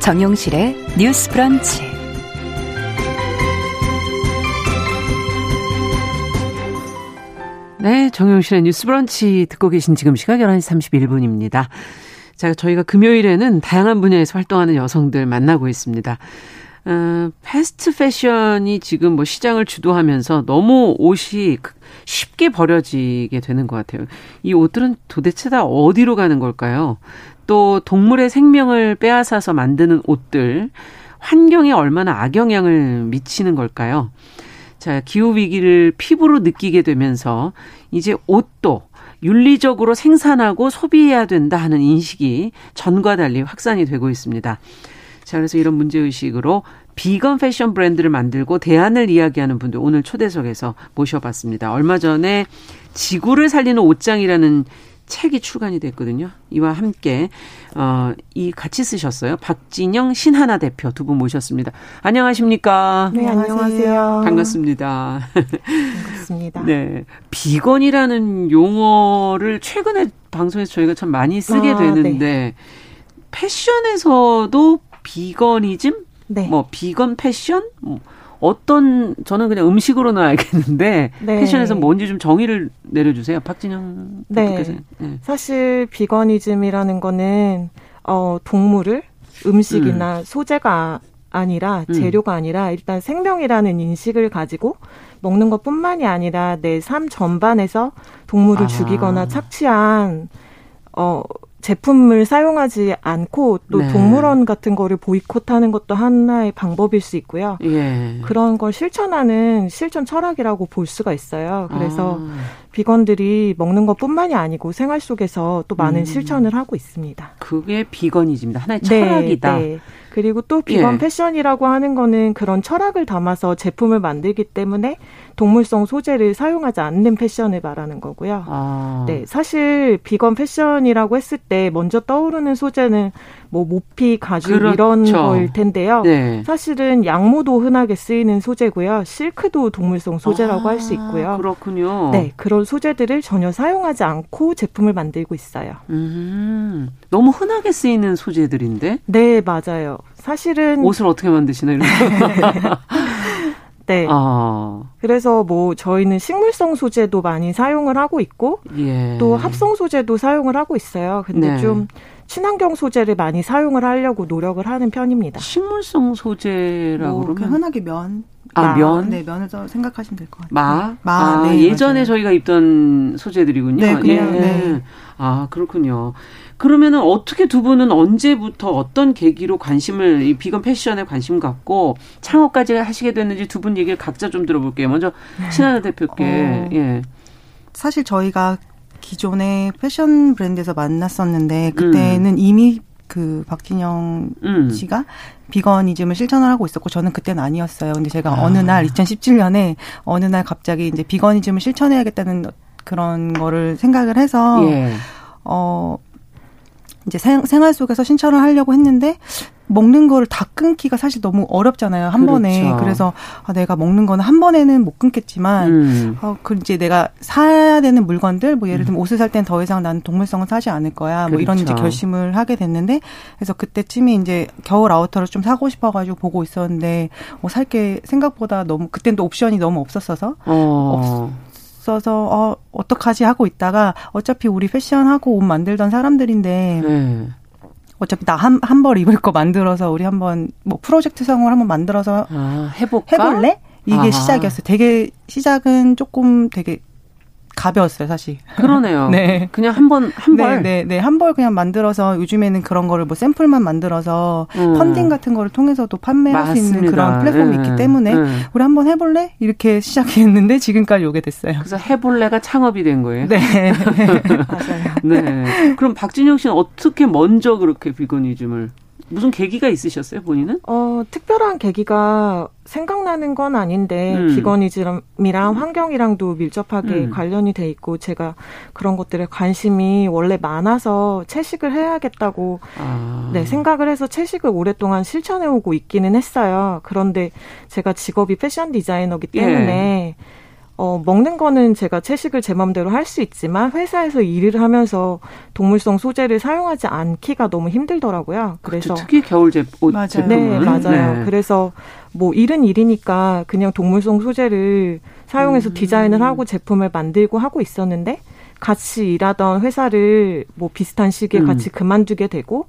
정용실의 뉴스 브런치 네, 정용실의 뉴스 브런치 듣고 계신 지금 시각 11시 31분입니다. 자, 저희가 금요일에는 다양한 분야에서 활동하는 여성들 만나고 있습니다. 어, 패스트 패션이 지금 뭐 시장을 주도하면서 너무 옷이 쉽게 버려지게 되는 것 같아요. 이 옷들은 도대체 다 어디로 가는 걸까요? 또 동물의 생명을 빼앗아서 만드는 옷들, 환경에 얼마나 악영향을 미치는 걸까요? 자, 기후 위기를 피부로 느끼게 되면서 이제 옷도 윤리적으로 생산하고 소비해야 된다 하는 인식이 전과 달리 확산이 되고 있습니다. 자, 그래서 이런 문제의식으로 비건 패션 브랜드를 만들고 대안을 이야기하는 분들 오늘 초대석에서 모셔봤습니다. 얼마 전에 지구를 살리는 옷장이라는 책이 출간이 됐거든요. 이와 함께 어, 이 같이 쓰셨어요. 박진영 신하나 대표 두 분 모셨습니다. 안녕하십니까? 네, 안녕하세요. 반갑습니다. 반갑습니다. [laughs] 네. 비건이라는 용어를 최근에 방송에서 저희가 참 많이 쓰게 아, 되는데 네. 패션에서도 비건이즘? 네. 뭐 비건 패션? 뭐 어떤 저는 그냥 음식으로는 알겠는데 [laughs] 네. 패션에서 뭔지 좀 정의를 내려주세요, 박진영 네. 네. 사실 비거니즘이라는 거는 어 동물을 음식이나 음. 소재가 아니라 음. 재료가 음. 아니라 일단 생명이라는 인식을 가지고 먹는 것뿐만이 아니라 내 삶 전반에서 동물을 아. 죽이거나 착취한 어 제품을 사용하지 않고 또 네. 동물원 같은 거를 보이콧하는 것도 하나의 방법일 수 있고요. 예. 그런 걸 실천하는 실천 철학이라고 볼 수가 있어요. 그래서 아. 비건들이 먹는 것뿐만이 아니고 생활 속에서 또 많은 음. 실천을 하고 있습니다. 그게 비건이즘이다. 하나의 네, 철학이다. 네, 네. 그리고 또 비건 예. 패션이라고 하는 거는 그런 철학을 담아서 제품을 만들기 때문에 동물성 소재를 사용하지 않는 패션을 말하는 거고요. 아. 네, 사실 비건 패션이라고 했을 때 먼저 떠오르는 소재는 뭐 모피, 가죽 그렇죠. 이런 거일 텐데요. 네. 사실은 양모도 흔하게 쓰이는 소재고요. 실크도 동물성 소재라고 아, 할수 있고요. 그렇군요. 네, 그런 소재들을 전혀 사용하지 않고 제품을 만들고 있어요. 음, 너무 흔하게 쓰이는 소재들인데? 네, 맞아요. 사실은 옷을 어떻게 만드시나 이런 거. [laughs] 네. 아. 그래서 뭐 저희는 식물성 소재도 많이 사용을 하고 있고 예. 또 합성 소재도 사용을 하고 있어요. 근데 네. 좀 친환경 소재를 많이 사용을 하려고 노력을 하는 편입니다. 식물성 소재라고 뭐 그러면 흔하게 면 아, 마. 면? 네, 면에서 생각하시면 될 것 같아요. 마? 마, 아, 네, 예전에 맞아요. 저희가 입던 소재들이군요. 네, 그냥, 예. 네. 아, 그렇군요. 그러면은 어떻게 두 분은 언제부터 어떤 계기로 관심을 이 비건 패션에 관심 갖고 창업까지 하시게 됐는지 두 분 얘기를 각자 좀 들어볼게요. 먼저 신하나 대표께 어, 예. 사실 저희가 기존에 패션 브랜드에서 만났었는데 그때는 음. 이미 그 박진영 음. 씨가 비건이즘을 실천을 하고 있었고 저는 그때는 아니었어요. 근데 제가 아. 어느 날 2017년에 어느 날 갑자기 이제 비건이즘을 실천해야겠다는 그런 거를 생각을 해서 예. 어 이제 생활 속에서 신청을 하려고 했는데 먹는 거를 다 끊기가 사실 너무 어렵잖아요 한 그렇죠. 번에 그래서 아, 내가 먹는 거는 한 번에는 못 끊겠지만 음. 어, 그 이제 내가 사야 되는 물건들 뭐 예를 들면 음. 옷을 살 땐 더 이상 나는 동물성은 사지 않을 거야 뭐 그렇죠. 이런 이제 결심을 하게 됐는데 그래서 그때쯤에 이제 겨울 아우터를 좀 사고 싶어가지고 보고 있었는데 어, 살게 생각보다 너무 그땐 또 옵션이 너무 없었어서 어. 없 어서 어 어떡하지 하고 있다가 어차피 우리 패션하고 옷 만들던 사람들인데 네. 어차피 나 한 한 벌 입을 거 만들어서 우리 한번 뭐 프로젝트 성을 한번 만들어서 아, 해볼까? 해볼래? 이게 아하. 시작이었어요. 되게 시작은 조금 되게 가벼웠어요, 사실. 그러네요. [laughs] 네. 그냥 한 번, 한 네, 벌? 네, 네. 한 벌 그냥 만들어서 요즘에는 그런 거를 뭐 샘플만 만들어서 음. 펀딩 같은 거를 통해서도 판매할 맞습니다. 수 있는 그런 플랫폼이 음. 있기 때문에 음. 우리 한번 해볼래? 이렇게 [laughs] 시작했는데 지금까지 오게 됐어요. 그래서 해볼래가 창업이 된 거예요? 네. [laughs] 맞아요. 네. 그럼 박진영 씨는 어떻게 먼저 그렇게 비건이즘을 무슨 계기가 있으셨어요, 본인은? 어, 특별한 계기가 생각나는 건 아닌데 음. 비거니즘이랑 환경이랑도 밀접하게 음. 관련이 돼 있고 제가 그런 것들에 관심이 원래 많아서 채식을 해야겠다고 아. 네, 생각을 해서 채식을 오랫동안 실천해 오고 있기는 했어요. 그런데 제가 직업이 패션 디자이너기 때문에 예. 어, 먹는 거는 제가 채식을 제 마음대로 할 수 있지만 회사에서 일을 하면서 동물성 소재를 사용하지 않기가 너무 힘들더라고요. 그래서 그렇죠. 특히 겨울 제, 옷 맞아요. 제품은. 네, 맞아요. 네. 그래서 뭐 일은 일이니까 그냥 동물성 소재를 사용해서 음. 디자인을 하고 제품을 만들고 하고 있었는데 같이 일하던 회사를 뭐 비슷한 시기에 음. 같이 그만두게 되고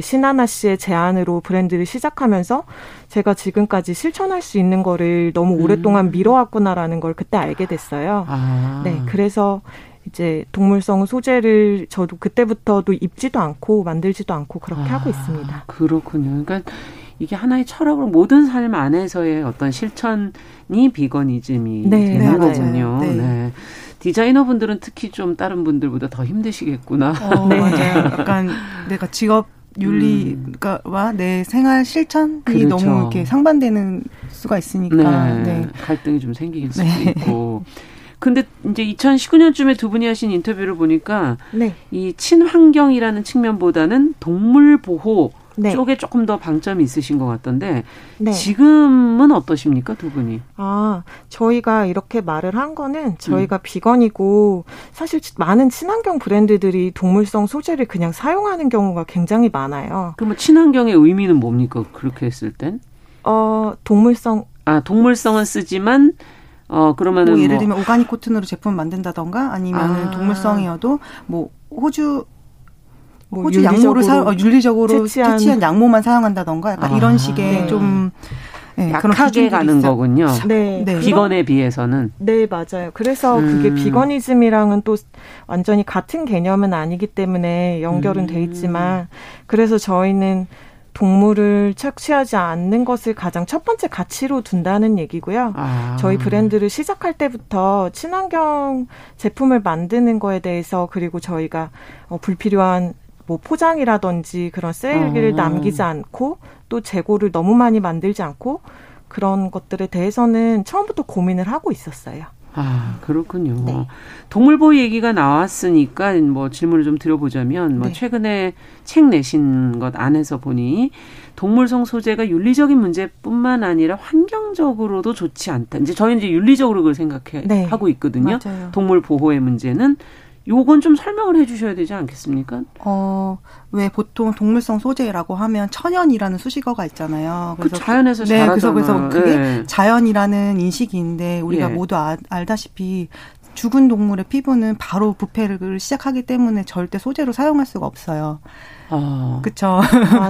신하나 씨의 제안으로 브랜드를 시작하면서 제가 지금까지 실천할 수 있는 거를 너무 오랫동안 음. 미뤄왔구나라는 걸 그때 알게 됐어요. 아. 네, 그래서 이제 동물성 소재를 저도 그때부터도 입지도 않고 만들지도 않고 그렇게 아, 하고 있습니다. 그렇군요. 그러니까 이게 하나의 철학으로 모든 삶 안에서의 어떤 실천이 비거니즘이 네, 되는 네, 거군요. 네. 네. 디자이너 분들은 특히 좀 다른 분들보다 더 힘드시겠구나. 어, [laughs] 네. 맞아요. 약간 내가 직업 윤리가와 음. 내 생활 실천이 그렇죠. 너무 이렇게 상반되는 수가 있으니까 네. 네. 갈등이 좀 수도 네. 있고. 근데 이제 2019년쯤에 두 분이 하신 인터뷰를 보니까 네. 이 친환경이라는 측면보다는 동물 보호 네. 쪽에 조금 더 방점이 있으신 것 같던데 네. 지금은 어떠십니까 두 분이? 아 저희가 이렇게 말을 한 거는 저희가 음. 비건이고 사실 많은 친환경 브랜드들이 동물성 소재를 그냥 사용하는 경우가 굉장히 많아요. 그러면 친환경의 의미는 뭡니까 그렇게 했을 땐? 어 동물성 아 동물성은 쓰지만 어 그러면은 뭐 예를 뭐 들면 오가닉 코튼으로 제품 만든다던가 아니면 아. 동물성이어도 뭐 호주 뭐 호주 양모를 사, 어, 윤리적으로 채취한, 채취한 양모만 사용한다던가 약간 아, 이런 식의 네. 좀 네, 약하게 가는 있어요. 거군요. 네. 네. 비건에 비해서는. 네, 맞아요. 그래서 음. 그게 비건이즘이랑은 또 완전히 같은 개념은 아니기 때문에 연결은 음. 돼 있지만 그래서 저희는 동물을 착취하지 않는 것을 가장 첫 번째 가치로 둔다는 얘기고요. 아. 저희 브랜드를 시작할 때부터 친환경 제품을 만드는 거에 대해서 그리고 저희가 어, 불필요한 뭐 포장이라든지 그런 쓰레기를 어. 남기지 않고 또 재고를 너무 많이 만들지 않고 그런 것들에 대해서는 처음부터 고민을 하고 있었어요. 아, 그렇군요. 네. 동물보호 얘기가 나왔으니까 뭐 질문을 좀 드려보자면 뭐 네. 최근에 책 내신 것 안에서 보니 동물성 소재가 윤리적인 문제뿐만 아니라 환경적으로도 좋지 않다. 이제 저희 이제 윤리적으로 그걸 생각해 네. 하고 있거든요. 맞아요. 동물 보호의 문제는 요건 좀 설명을 해 주셔야 되지 않겠습니까? 어, 왜 보통 동물성 소재라고 하면 천연이라는 수식어가 있잖아요. 그 그래서 그 자연에서 네, 그래서 그래서 그게 네. 자연이라는 인식인데 우리가 예. 모두 아, 알다시피 죽은 동물의 피부는 바로 부패를 시작하기 때문에 절대 소재로 사용할 수가 없어요. 아. 그렇죠.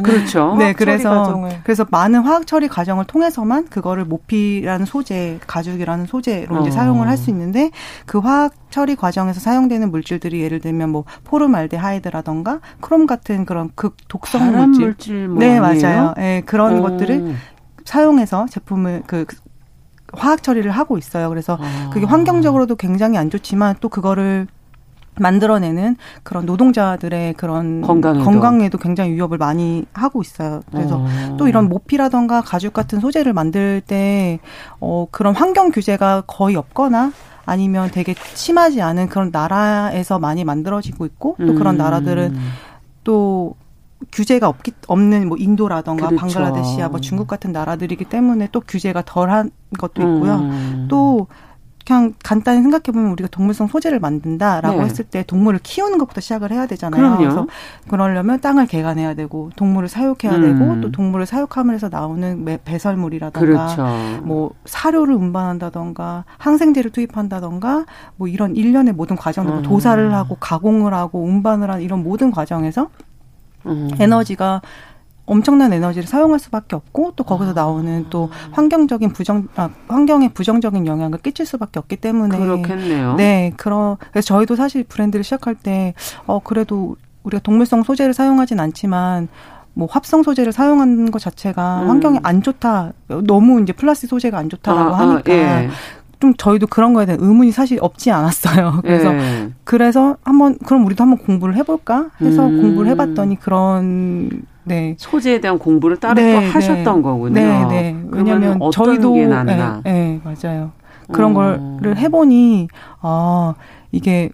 그렇죠. [laughs] 네, 그래서. 그래서 많은 화학 처리 과정을 통해서만 그거를 모피라는 소재, 가죽이라는 소재로 어. 이제 사용을 할 수 있는데 그 화학 처리 과정에서 사용되는 물질들이 예를 들면 뭐 포르말데하이드라던가 크롬 같은 그런 극 독성 물질, 물질 뭐 네, 아니에요? 맞아요. 네, 그런 오. 것들을 사용해서 제품을 그 화학 처리를 하고 있어요. 그래서 아. 그게 환경적으로도 굉장히 안 좋지만 또 그거를 만들어내는 그런 노동자들의 그런 건강에도, 건강에도 굉장히 위협을 많이 하고 있어요. 그래서 어. 또 이런 모피라던가 가죽 같은 소재를 만들 때 어, 그런 환경 규제가 거의 없거나 아니면 되게 심하지 않은 그런 나라에서 많이 만들어지고 있고 또 그런 음. 나라들은 또 규제가 없기 없는 뭐 인도라던가 그렇죠. 방글라데시아 뭐 중국 같은 나라들이기 때문에 또 규제가 덜한 것도 있고요. 음. 또 그냥 간단히 생각해 보면 우리가 동물성 소재를 만든다라고 네. 했을 때 동물을 키우는 것부터 시작을 해야 되잖아요. 그럼요. 그래서 그러려면 땅을 개간해야 되고 동물을 사육해야 음. 되고 또 동물을 사육함으로해서 나오는 배설물이라던가 그렇죠. 뭐 사료를 운반한다던가 항생제를 투입한다던가 뭐 이런 일련의 모든 과정들 음. 도사를 하고 가공을 하고 운반을 하는 이런 모든 과정에서 음. 에너지가 엄청난 에너지를 사용할 수밖에 없고 또 거기서 아. 나오는 또 환경적인 부정 아, 환경에 부정적인 영향을 끼칠 수밖에 없기 때문에 그렇겠네요. 네, 그런 그래서 저희도 사실 브랜드를 시작할 때 어 그래도 우리가 동물성 소재를 사용하진 않지만 뭐 합성 소재를 사용하는 것 자체가 음. 환경에 안 좋다. 너무 이제 플라스틱 소재가 안 좋다라고 아, 아 하니까 아, 예. 좀 저희도 그런 거에 대한 의문이 사실 없지 않았어요. [laughs] 그래서 예. 그래서 한번 그럼 우리도 한번 공부를 해볼까 해서 음. 공부를 해봤더니 그런 네. 소재에 대한 공부를 따로 네, 또 네. 하셨던 거군요. 네, 네. 왜냐하면 저희도 게 낫나. 네, 네, 맞아요. 그런 어. 거를 해보니 아 이게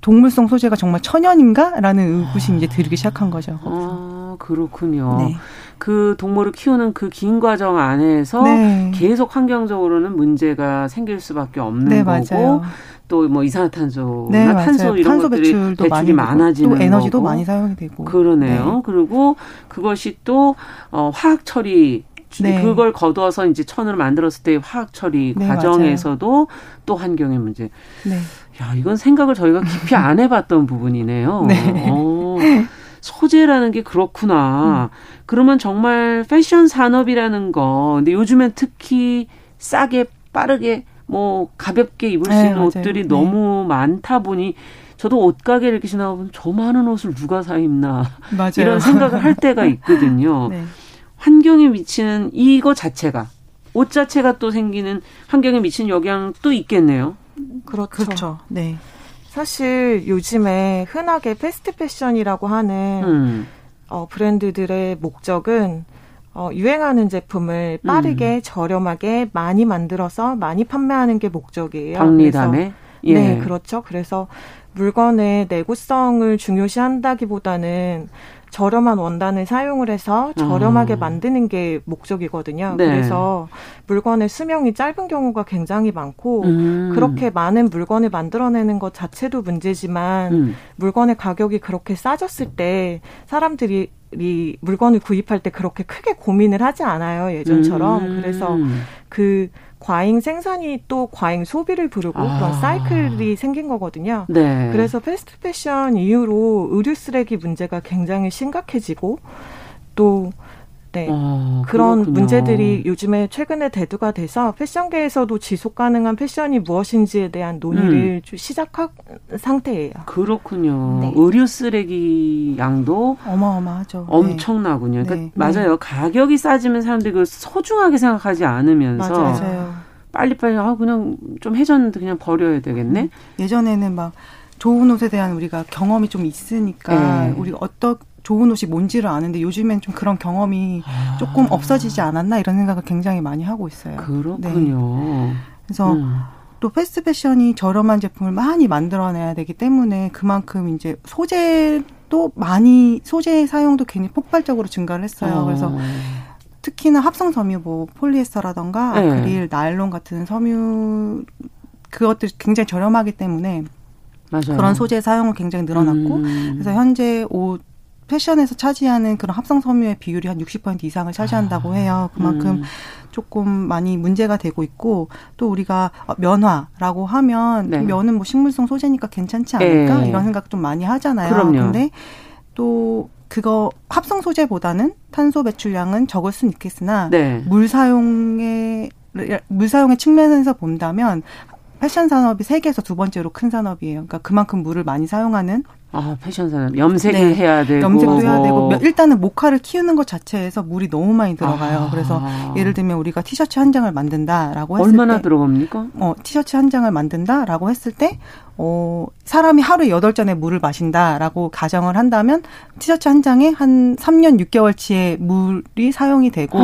동물성 소재가 정말 천연인가라는 의구심이 이제 들기 시작한 거죠. 아 그렇군요. 네. 그 동물을 키우는 그 긴 과정 안에서 네. 계속 환경적으로는 문제가 생길 수밖에 없는 네, 거고 또뭐 이산화탄소나 네, 탄소 이런 탄소 것들이 배출도 배출이 많아지는 또 에너지도 거고. 많이 사용이 되고 그러네요. 네. 그리고 그것이 또 어, 화학 처리 네. 그걸 거두어서 이제 천으로 만들었을 때 화학 처리 네, 과정에서도 맞아요. 또 환경의 문제. 네. 야, 이건 생각을 저희가 깊이 안 해봤던 부분이네요. [laughs] 네. 어, 소재라는 게 그렇구나. 음. 그러면 정말 패션 산업이라는 거, 근데 요즘엔 특히 싸게 빠르게 뭐 가볍게 입을 수 네, 있는 맞아요. 옷들이 네. 너무 많다 보니 저도 옷가게를 이렇게 지나가면 저 많은 옷을 누가 사 입나 맞아요. 이런 생각을 할 때가 [laughs] 있거든요. 네. 환경에 미치는 이거 자체가 옷 자체가 또 생기는 환경에 미치는 영향도 있겠네요. 그렇죠. 그렇죠. 네. 사실 요즘에 흔하게 패스트 패션이라고 하는 음. 어, 브랜드들의 목적은 어, 유행하는 제품을 빠르게 음. 저렴하게 많이 만들어서 많이 판매하는 게 목적이에요. 박리담에 예. 네, 그렇죠. 그래서 물건의 내구성을 중요시한다기보다는 저렴한 원단을 사용을 해서 저렴하게 음. 만드는 게 목적이거든요. 네. 그래서 물건의 수명이 짧은 경우가 굉장히 많고 음. 그렇게 많은 물건을 만들어내는 것 자체도 문제지만 음. 물건의 가격이 그렇게 싸졌을 때 사람들이 이 물건을 구입할 때 그렇게 크게 고민을 하지 않아요 예전처럼 음. 그래서 그 과잉 생산이 또 과잉 소비를 부르고 아. 그런 사이클이 생긴 거거든요. 네. 그래서 패스트 패션 이후로 의류 쓰레기 문제가 굉장히 심각해지고 또 네. 아, 그런. 문제들이 요즘에 최근에 대두가 돼서 패션계에서도 지속 가능한 패션이 무엇인지에 대한 논의를 음. 시작한 상태예요. 그렇군요. 네. 의류 쓰레기 양도 어마어마하죠. 엄청나군요. 그러니까 네. 맞아요. 가격이 싸지면 사람들이 그 소중하게 생각하지 않으면서 맞아요. 빨리빨리 아 그냥 좀 해줬는데 그냥 버려야 되겠네. 음. 예전에는 막 좋은 옷에 대한 우리가 경험이 좀 있으니까 네. 우리가 어떤 좋은 옷이 뭔지를 아는데 요즘엔 좀 그런 경험이 아. 조금 없어지지 않았나 이런 생각을 굉장히 많이 하고 있어요. 그렇군요. 네. 그래서 음. 또 패스트 패션이 저렴한 제품을 많이 만들어내야 되기 때문에 그만큼 이제 소재도 많이 소재 사용도 굉장히 폭발적으로 증가를 했어요. 어. 그래서 특히나 합성 섬유 뭐 폴리에스터라던가 아크릴, 네. 나일론 같은 섬유 그것들 굉장히 저렴하기 때문에 맞아요. 그런 소재 사용을 굉장히 늘어났고 음. 그래서 현재 옷 패션에서 차지하는 그런 합성 섬유의 비율이 한 60% 이상을 차지한다고 아, 해요. 그만큼 음. 조금 많이 문제가 되고 있고 또 우리가 면화라고 하면 네. 면은 뭐 식물성 소재니까 괜찮지 않을까 네. 이런 생각 좀 많이 하잖아요. 그럼요. 근데 또 그거 합성 소재보다는 탄소 배출량은 적을 수는 있겠으나 네. 물 사용의 물 사용의 측면에서 본다면 패션 산업이 세계에서 두 번째로 큰 산업이에요. 그러니까 그만큼 물을 많이 사용하는 아, 패션 산업. 염색을 네. 해야 되고. 염색도 해야 되고. 일단은 모카를 키우는 것 자체에서 물이 너무 많이 들어가요. 아. 그래서 예를 들면 우리가 티셔츠 한 장을 만든다라고 했을 얼마나 때. 얼마나 들어갑니까? 어, 티셔츠 한 장을 만든다라고 했을 때, 어, 사람이 하루에 여덟 잔의 물을 마신다라고 가정을 한다면 티셔츠 한 장에 한 3년 6개월치의 물이 사용이 되고,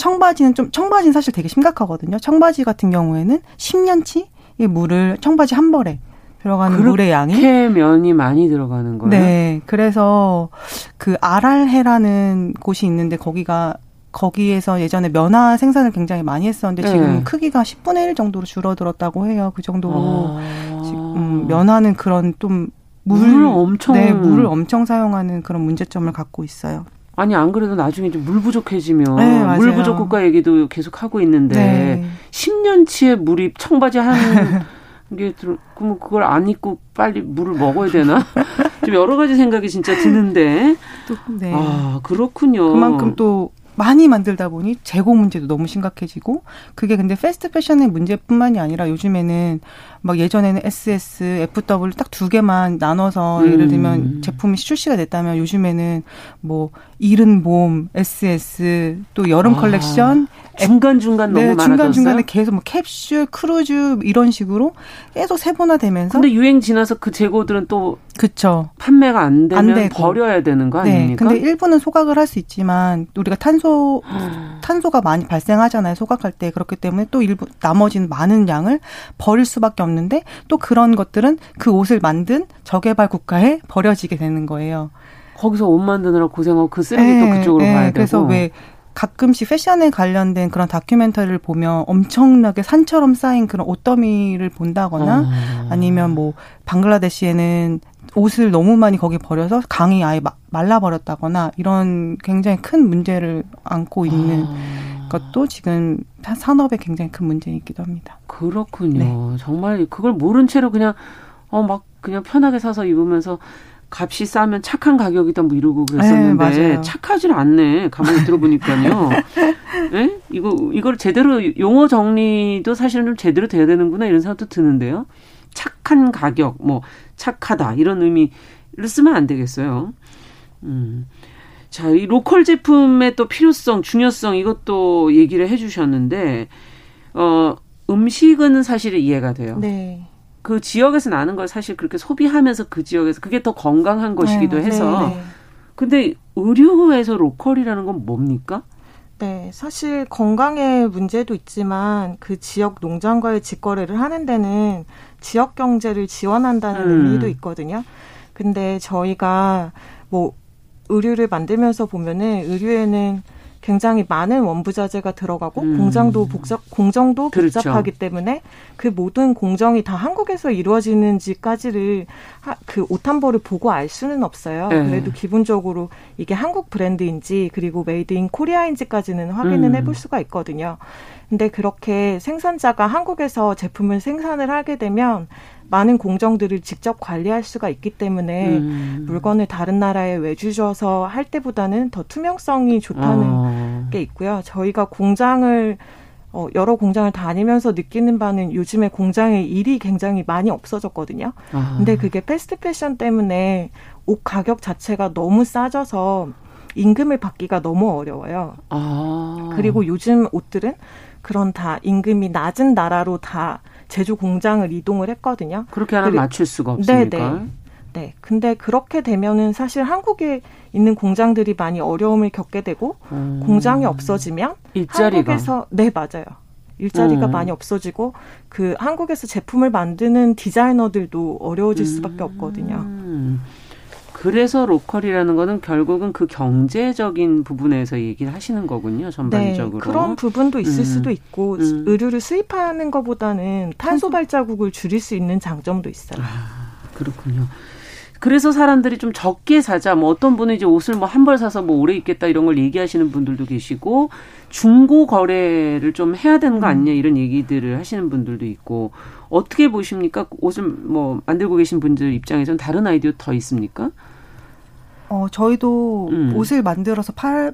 청바지는 좀, 청바지는 사실 되게 심각하거든요. 청바지 같은 경우에는 10년치? 이 물을 청바지 한 벌에 들어가는 물의 양이 면이 많이 들어가는 거예요. 네, 그래서 그 아랄해라는 곳이 있는데 거기가 거기에서 예전에 면화 생산을 굉장히 많이 했었는데 네. 지금 크기가 10분의 1 정도로 줄어들었다고 해요. 그 정도로 아. 지금 면화는 그런 좀 물, 물 엄청 네, 물을 엄청 사용하는 그런 문제점을 갖고 있어요. 아니 안 그래도 나중에 좀 물 부족해지면 네, 물 부족 국가 얘기도 계속 하고 있는데 네. 10년치의 물이 청바지 한 [laughs] 이게 들, 그러면 그걸 안 입고 빨리 물을 먹어야 되나? [laughs] 좀 여러 가지 생각이 진짜 드는데. 또, 네. 아, 그렇군요. 그만큼 또 많이 만들다 보니 재고 문제도 너무 심각해지고 그게 근데 패스트 패션의 문제뿐만이 아니라 요즘에는 막 예전에는 SS, FW 딱 두 개만 나눠서 음. 예를 들면 제품이 출시가 됐다면 요즘에는 뭐 이른 봄, SS 또 여름 아. 컬렉션 중간 중간 너무 네, 중간 중간에 계속 뭐 캡슐, 크루즈 이런 식으로 계속 세분화되면서. 근데 유행 지나서 그 재고들은 또 그쵸 판매가 안 되면 안 버려야 되는 거 네, 아닙니까? 네. 근데 일부는 소각을 할 수 있지만 우리가 탄소 탄소가 많이 발생하잖아요. 소각할 때 그렇기 때문에 또 일부 나머지는 많은 양을 버릴 수밖에 없는 데 또 그런 것들은 그 옷을 만든 저개발 국가에 버려지게 되는 거예요. 거기서 옷 만드느라 고생하고 그 쓰레기 네, 또 그쪽으로 네, 가야 되고. 그래서 왜 가끔씩 패션에 관련된 그런 다큐멘터리를 보면 엄청나게 산처럼 쌓인 그런 옷더미를 본다거나 어. 아니면 뭐 방글라데시에는 옷을 너무 많이 거기 버려서 강이 아예 말라버렸다거나 이런 굉장히 큰 문제를 안고 있는 어. 것도 지금 산업에 굉장히 큰 문제이기도 합니다. 그렇군요. 네. 정말 그걸 모른 채로 그냥 어 막 그냥 편하게 사서 입으면서 값이 싸면 착한 가격이다 뭐 이러고 그랬었는데 네, 착하질 않네. 가만히 들어보니까요. 네? [laughs] 이거 이걸 제대로 용어 정리도 사실은 좀 제대로 돼야 되는구나 이런 생각도 드는데요. 착한 가격, 뭐 착하다 이런 의미를 쓰면 안 되겠어요. 음. 자, 이 로컬 제품의 또 필요성, 중요성 이것도 얘기를 해 주셨는데 어 음식은 사실 이해가 돼요. 네. 그 지역에서 나는 걸 사실 그렇게 소비하면서 그 지역에서 그게 더 건강한 것이기도 네, 해서. 네, 네. 근데 의류에서 로컬이라는 건 뭡니까? 네, 사실 건강의 문제도 있지만 그 지역 농장과의 직거래를 하는 데는 지역 경제를 지원한다는 음. 의미도 있거든요. 근데 저희가 뭐 의류를 만들면서 보면은 의류에는 굉장히 많은 원부자재가 들어가고 음. 공장도 복잡 공정도 그렇죠. 복잡하기 때문에 그 모든 공정이 다 한국에서 이루어지는지까지를 하, 그옷한 벌을 보고 알 수는 없어요. 네. 그래도 기본적으로 이게 한국 브랜드인지 그리고 made in Korea인지까지는 확인은 음. 해볼 수가 있거든요. 근데 그렇게 생산자가 한국에서 제품을 생산을 하게 되면 많은 공정들을 직접 관리할 수가 있기 때문에 음. 물건을 다른 나라에 외주 줘서 할 때보다는 더 투명성이 좋다는 어. 게 있고요. 저희가 공장을 어, 여러 공장을 다니면서 느끼는 바는 요즘에 공장에 일이 굉장히 많이 없어졌거든요. 아. 근데 그게 패스트 패션 때문에 옷 가격 자체가 너무 싸져서 임금을 받기가 너무 어려워요. 아. 그리고 요즘 옷들은 그런 다 임금이 낮은 나라로 다 제조 공장을 이동을 했거든요. 그렇게 하면 맞출 수가 없으니까. 네네. 네. 근데 그렇게 되면은 사실 한국에 있는 공장들이 많이 어려움을 겪게 되고 음. 공장이 없어지면 일자리가. 한국에서 네 맞아요. 일자리가 음. 많이 없어지고 그 한국에서 제품을 만드는 디자이너들도 어려워질 수밖에 없거든요. 음. 그래서 로컬이라는 거는 결국은 그 경제적인 부분에서 얘기를 하시는 거군요, 전반적으로. 네, 그런 부분도 있을 음. 수도 있고 음. 의류를 수입하는 것보다는 탄소 발자국을 줄일 수 있는 장점도 있어요. 아, 그렇군요. 그래서 사람들이 좀 적게 사자. 뭐 어떤 분은 이제 옷을 뭐 한 벌 사서 뭐 오래 입겠다 이런 걸 얘기하시는 분들도 계시고 중고 거래를 좀 해야 되는 거 아니냐 이런 얘기들을 하시는 분들도 있고 어떻게 보십니까? 옷을 뭐 만들고 계신 분들 입장에서는 다른 아이디어 더 있습니까? 어, 저희도 음. 옷을 만들어서 팔,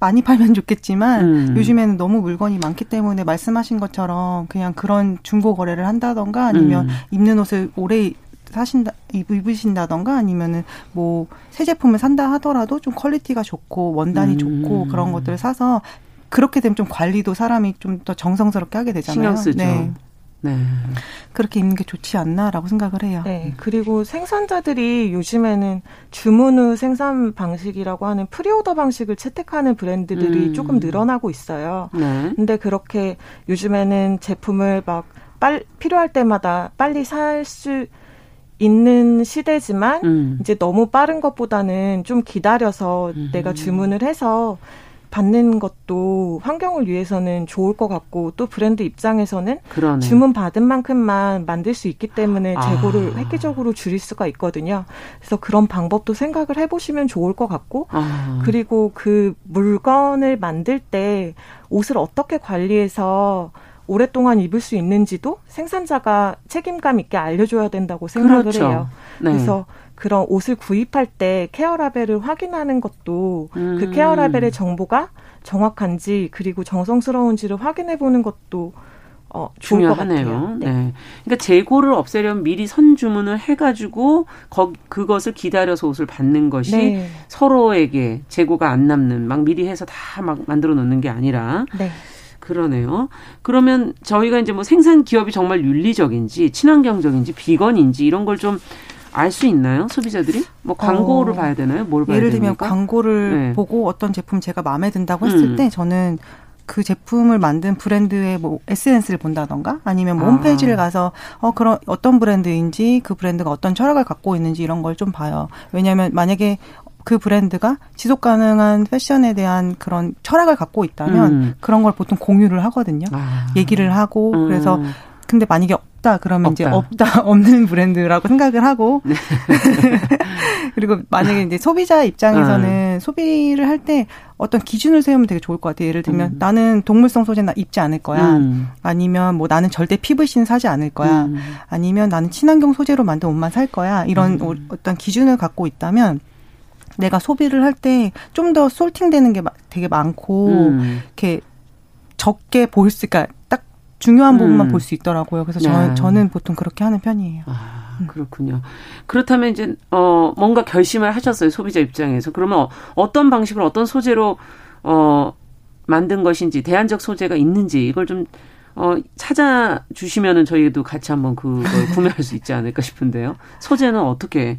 많이 팔면 좋겠지만 음. 요즘에는 너무 물건이 많기 때문에 말씀하신 것처럼 그냥 그런 중고 거래를 한다던가 아니면 음. 입는 옷을 오래 사신다 입으신다던가 아니면은 뭐 새 제품을 산다 하더라도 좀 quality가 좋고 원단이 음. 좋고 그런 것들을 사서 그렇게 되면 좀 관리도 사람이 좀 더 정성스럽게 하게 되잖아요. 신경 쓰죠. 네. 네. 그렇게 입는 게 좋지 않나라고 생각을 해요. 네. 그리고 생산자들이 요즘에는 주문 후 생산 방식이라고 하는 pre-order 방식을 채택하는 브랜드들이 음. 조금 늘어나고 있어요. 네. 근데 그렇게 요즘에는 제품을 막 빨, 필요할 때마다 빨리 살 수 있는 시대지만 음. 이제 너무 빠른 것보다는 좀 기다려서 음. 내가 주문을 해서 받는 것도 환경을 위해서는 좋을 것 같고 또 브랜드 입장에서는 그러네. 주문 받은 만큼만 만들 수 있기 때문에 아. 재고를 아. 획기적으로 줄일 수가 있거든요. 그래서 그런 방법도 생각을 해보시면 좋을 것 같고 아. 그리고 그 물건을 만들 때 옷을 어떻게 관리해서 오랫동안 입을 수 있는지도 생산자가 책임감 있게 알려줘야 된다고 생각을 그렇죠. 해요. 네. 그래서 그런 옷을 구입할 때 케어 라벨을 확인하는 것도 음. 그 케어 라벨의 정보가 정확한지 그리고 정성스러운지를 확인해 보는 것도 어, 중요하네요. 네. 네. 그러니까 재고를 없애려면 미리 선 주문을 해가지고 거, 그것을 기다려서 옷을 받는 것이 네. 서로에게 재고가 안 남는 막 미리 해서 다 막 만들어 놓는 게 아니라 네. 그러네요. 그러면 저희가 이제 뭐 생산 기업이 정말 윤리적인지 친환경적인지 비건인지 이런 걸 좀 알 수 있나요? 소비자들이? 뭐 광고를 어, 봐야 되나요? 뭘 봐야 예를 들면 광고를 네. 보고 어떤 제품 제가 마음에 든다고 했을 음. 때 저는 그 제품을 만든 브랜드의 뭐 SNS를 본다던가 아니면 뭐 아. 홈페이지를 가서 어 그런 어떤 브랜드인지 그 브랜드가 어떤 철학을 갖고 있는지 이런 걸 좀 봐요. 왜냐하면 만약에 그 브랜드가 지속 가능한 패션에 대한 그런 철학을 갖고 있다면 음. 그런 걸 보통 공유를 하거든요. 아. 얘기를 하고 음. 그래서 근데 만약에 없다 그러면 없다. 이제 없다 [laughs] 없는 브랜드라고 생각을 하고 네. [laughs] 그리고 만약에 이제 소비자 입장에서는 아. 소비를 할 때 어떤 기준을 세우면 되게 좋을 것 같아요. 예를 들면 음. 나는 동물성 소재 나 입지 않을 거야. 음. 아니면 뭐 나는 절대 피부신 사지 않을 거야. 음. 아니면 나는 친환경 소재로 만든 옷만 살 거야. 이런 음. 어떤 기준을 갖고 있다면 내가 소비를 할 때 좀 더 솔팅되는 게 되게 많고 음. 이렇게 적게 보일 수, 그러니까 딱 중요한 부분만 음. 볼수 있더라고요. 그래서 네. 저, 저는 보통 그렇게 하는 편이에요. 아, 그렇군요. 그렇다면 이제 어 뭔가 결심을 하셨어요 소비자 입장에서. 그러면 어, 떤 방식으로 어떤 소재로 어 만든 것인지 대안적 소재가 있는지 이걸 좀 어, 찾아주시면은 저희도 같이 한번 그걸 구매할 수 있지 않을까 싶은데요. 소재는 어떻게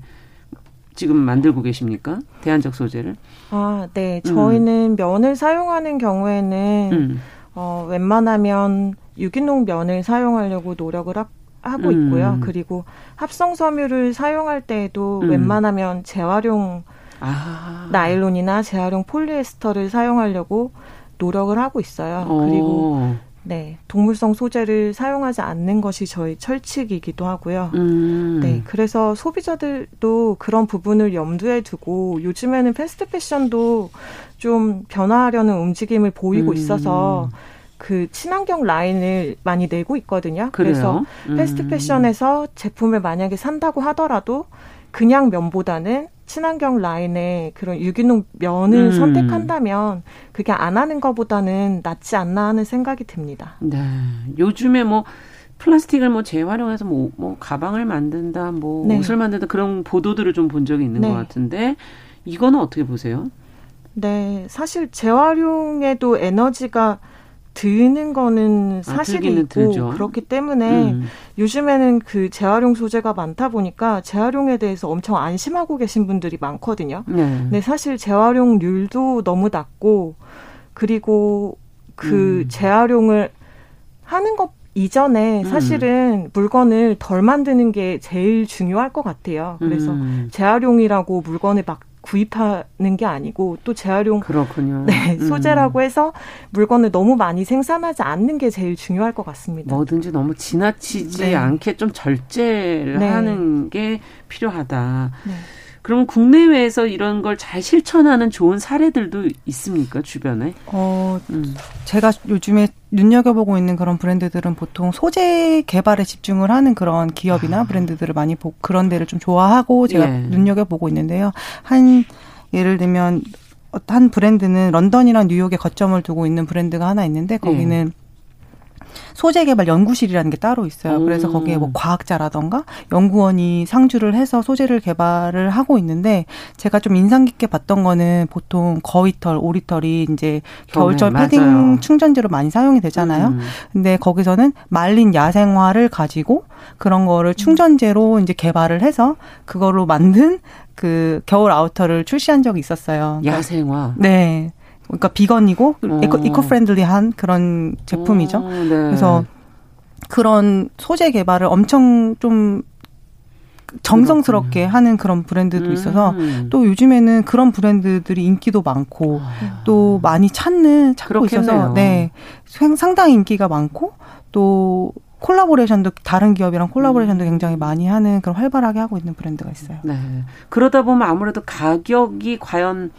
지금 만들고 계십니까? 대안적 소재를? 아, 네. 저희는 음. 면을 사용하는 경우에는 음. 어, 웬만하면 유기농 면을 사용하려고 노력을 하, 고 음. 있고요. 그리고 합성 섬유를 사용할 때에도 음. 웬만하면 재활용 아. 나일론이나 재활용 폴리에스터를 사용하려고 노력을 하고 있어요. 오. 그리고 네, 동물성 소재를 사용하지 않는 것이 저희 철칙이기도 하고요. 음. 네, 그래서 소비자들도 그런 부분을 염두에 두고 요즘에는 패스트 패션도 좀 변화하려는 움직임을 보이고 음. 있어서 그 친환경 라인을 많이 내고 있거든요. 그래요? 그래서 음. 패스트 패션에서 제품을 만약에 산다고 하더라도 그냥 면보다는 친환경 라인의 그런 유기농 면을 음. 선택한다면 그게 안 하는 것보다는 낫지 않나 하는 생각이 듭니다. 네. 요즘에 뭐 플라스틱을 뭐 재활용해서 뭐, 뭐 가방을 만든다, 뭐 네. 옷을 만든다 그런 보도들을 좀 본 적이 있는 네. 것 같은데 이거는 어떻게 보세요? 네, 사실 재활용에도 에너지가 드는 거는 아, 사실이고 아, 그렇기 때문에 음. 요즘에는 그 재활용 소재가 많다 보니까 재활용에 대해서 엄청 안심하고 계신 분들이 많거든요. 네. 근데 사실 재활용률도 너무 낮고 그리고 그 음. 재활용을 하는 것 이전에 음. 사실은 음. 물건을 덜 만드는 게 제일 중요할 것 같아요. 그래서 음. 재활용이라고 물건을 막 구입하는 게 아니고 또 재활용 그렇군요. 네, 음. 소재라고 해서 물건을 너무 많이 생산하지 않는 게 제일 중요할 것 같습니다. 뭐든지 너무 지나치지 네. 않게 좀 절제를 네. 하는 게 필요하다. 네. 그럼 국내외에서 이런 걸 잘 실천하는 좋은 사례들도 있습니까 주변에? 어, 음. 제가 요즘에 눈여겨보고 있는 그런 브랜드들은 보통 소재 개발에 집중을 하는 그런 기업이나 아. 브랜드들을 많이 보, 그런 데를 좀 좋아하고 제가 예. 눈여겨보고 있는데요. 한 예를 들면 한 브랜드는 런던이랑 뉴욕에 거점을 두고 있는 브랜드가 하나 있는데 거기는 예. 소재 개발 연구실이라는 게 따로 있어요. 그래서 거기에 뭐 과학자라던가 연구원이 상주를 해서 소재를 개발을 하고 있는데 제가 좀 인상 깊게 봤던 거는 보통 거위털, 오리털이 이제 겨울철 네, 패딩 맞아요. 충전재로 많이 사용이 되잖아요. 음. 근데 거기서는 말린 야생화를 가지고 그런 거를 충전재로 이제 개발을 해서 그거로 만든 그 겨울 아우터를 출시한 적이 있었어요. 야생화. 네. 그러니까 비건이고 어. eco, eco-friendly한 그런 제품이죠. 어, 네. 그래서 그런 소재 개발을 엄청 좀 정성스럽게 그렇군요. 하는 그런 브랜드도 있어서 음. 또 요즘에는 그런 브랜드들이 인기도 많고 아. 또 많이 찾는 찾고 그렇겠네요. 있어서 네 상당히 인기가 많고 또 콜라보레이션도 다른 기업이랑 콜라보레이션도 음. 굉장히 많이 하는 그런 활발하게 하고 있는 브랜드가 있어요. 네. 그러다 보면 아무래도 가격이 과연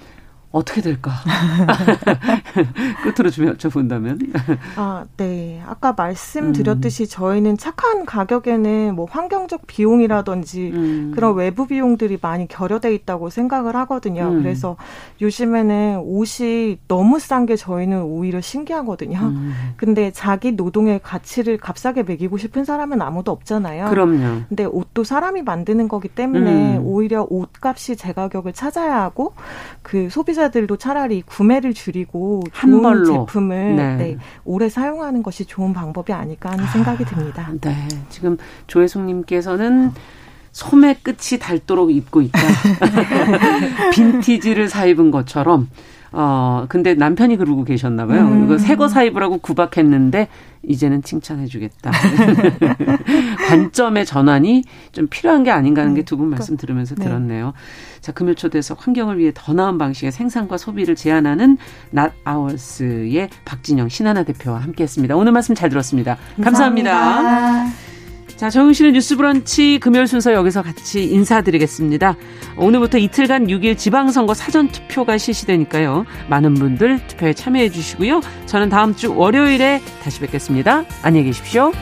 어떻게 될까? [laughs] 끝으로 좀 여쭤본다면. 아, 네. 아까 말씀드렸듯이 음. 저희는 착한 가격에는 뭐 환경적 비용이라든지 음. 그런 외부 비용들이 많이 결여돼 있다고 생각을 하거든요. 음. 그래서 요즘에는 옷이 너무 싼 게 저희는 오히려 신기하거든요. 음. 근데 자기 노동의 가치를 값싸게 매기고 싶은 사람은 아무도 없잖아요. 그럼요. 근데 옷도 사람이 만드는 거기 때문에 음. 오히려 옷값이 제 가격을 찾아야 하고 그 소비자 소비자들도 차라리 구매를 줄이고 좋은 벌로. 제품을 네. 네, 오래 사용하는 것이 좋은 방법이 아닐까 하는 생각이 아, 듭니다. 네, 지금 조혜숙님께서는 소매 끝이 닳도록 입고 있다. [laughs] 빈티지를 사 입은 것처럼 어, 근데 남편이 그러고 계셨나 봐요. 음. 이거 새거 사입으라고 구박했는데 이제는 칭찬해 주겠다. [laughs] 관점의 전환이 좀 필요한 게 아닌가 하는 게 두분 네. 말씀 들으면서 네. 들었네요. 자, 금요 초대에서 환경을 위해 더 나은 방식의 생산과 소비를 제안하는 낫 아워스의 박진영 신하나 대표와 함께 했습니다. 오늘 말씀 잘 들었습니다. 감사합니다. 감사합니다. 자, 정용실의 뉴스 브런치 금요일 순서 여기서 같이 인사드리겠습니다. 오늘부터 이틀간 6일 지방선거 사전투표가 실시되니까요. 많은 분들 투표에 참여해 주시고요. 저는 다음 주 월요일에 다시 뵙겠습니다. 안녕히 계십시오.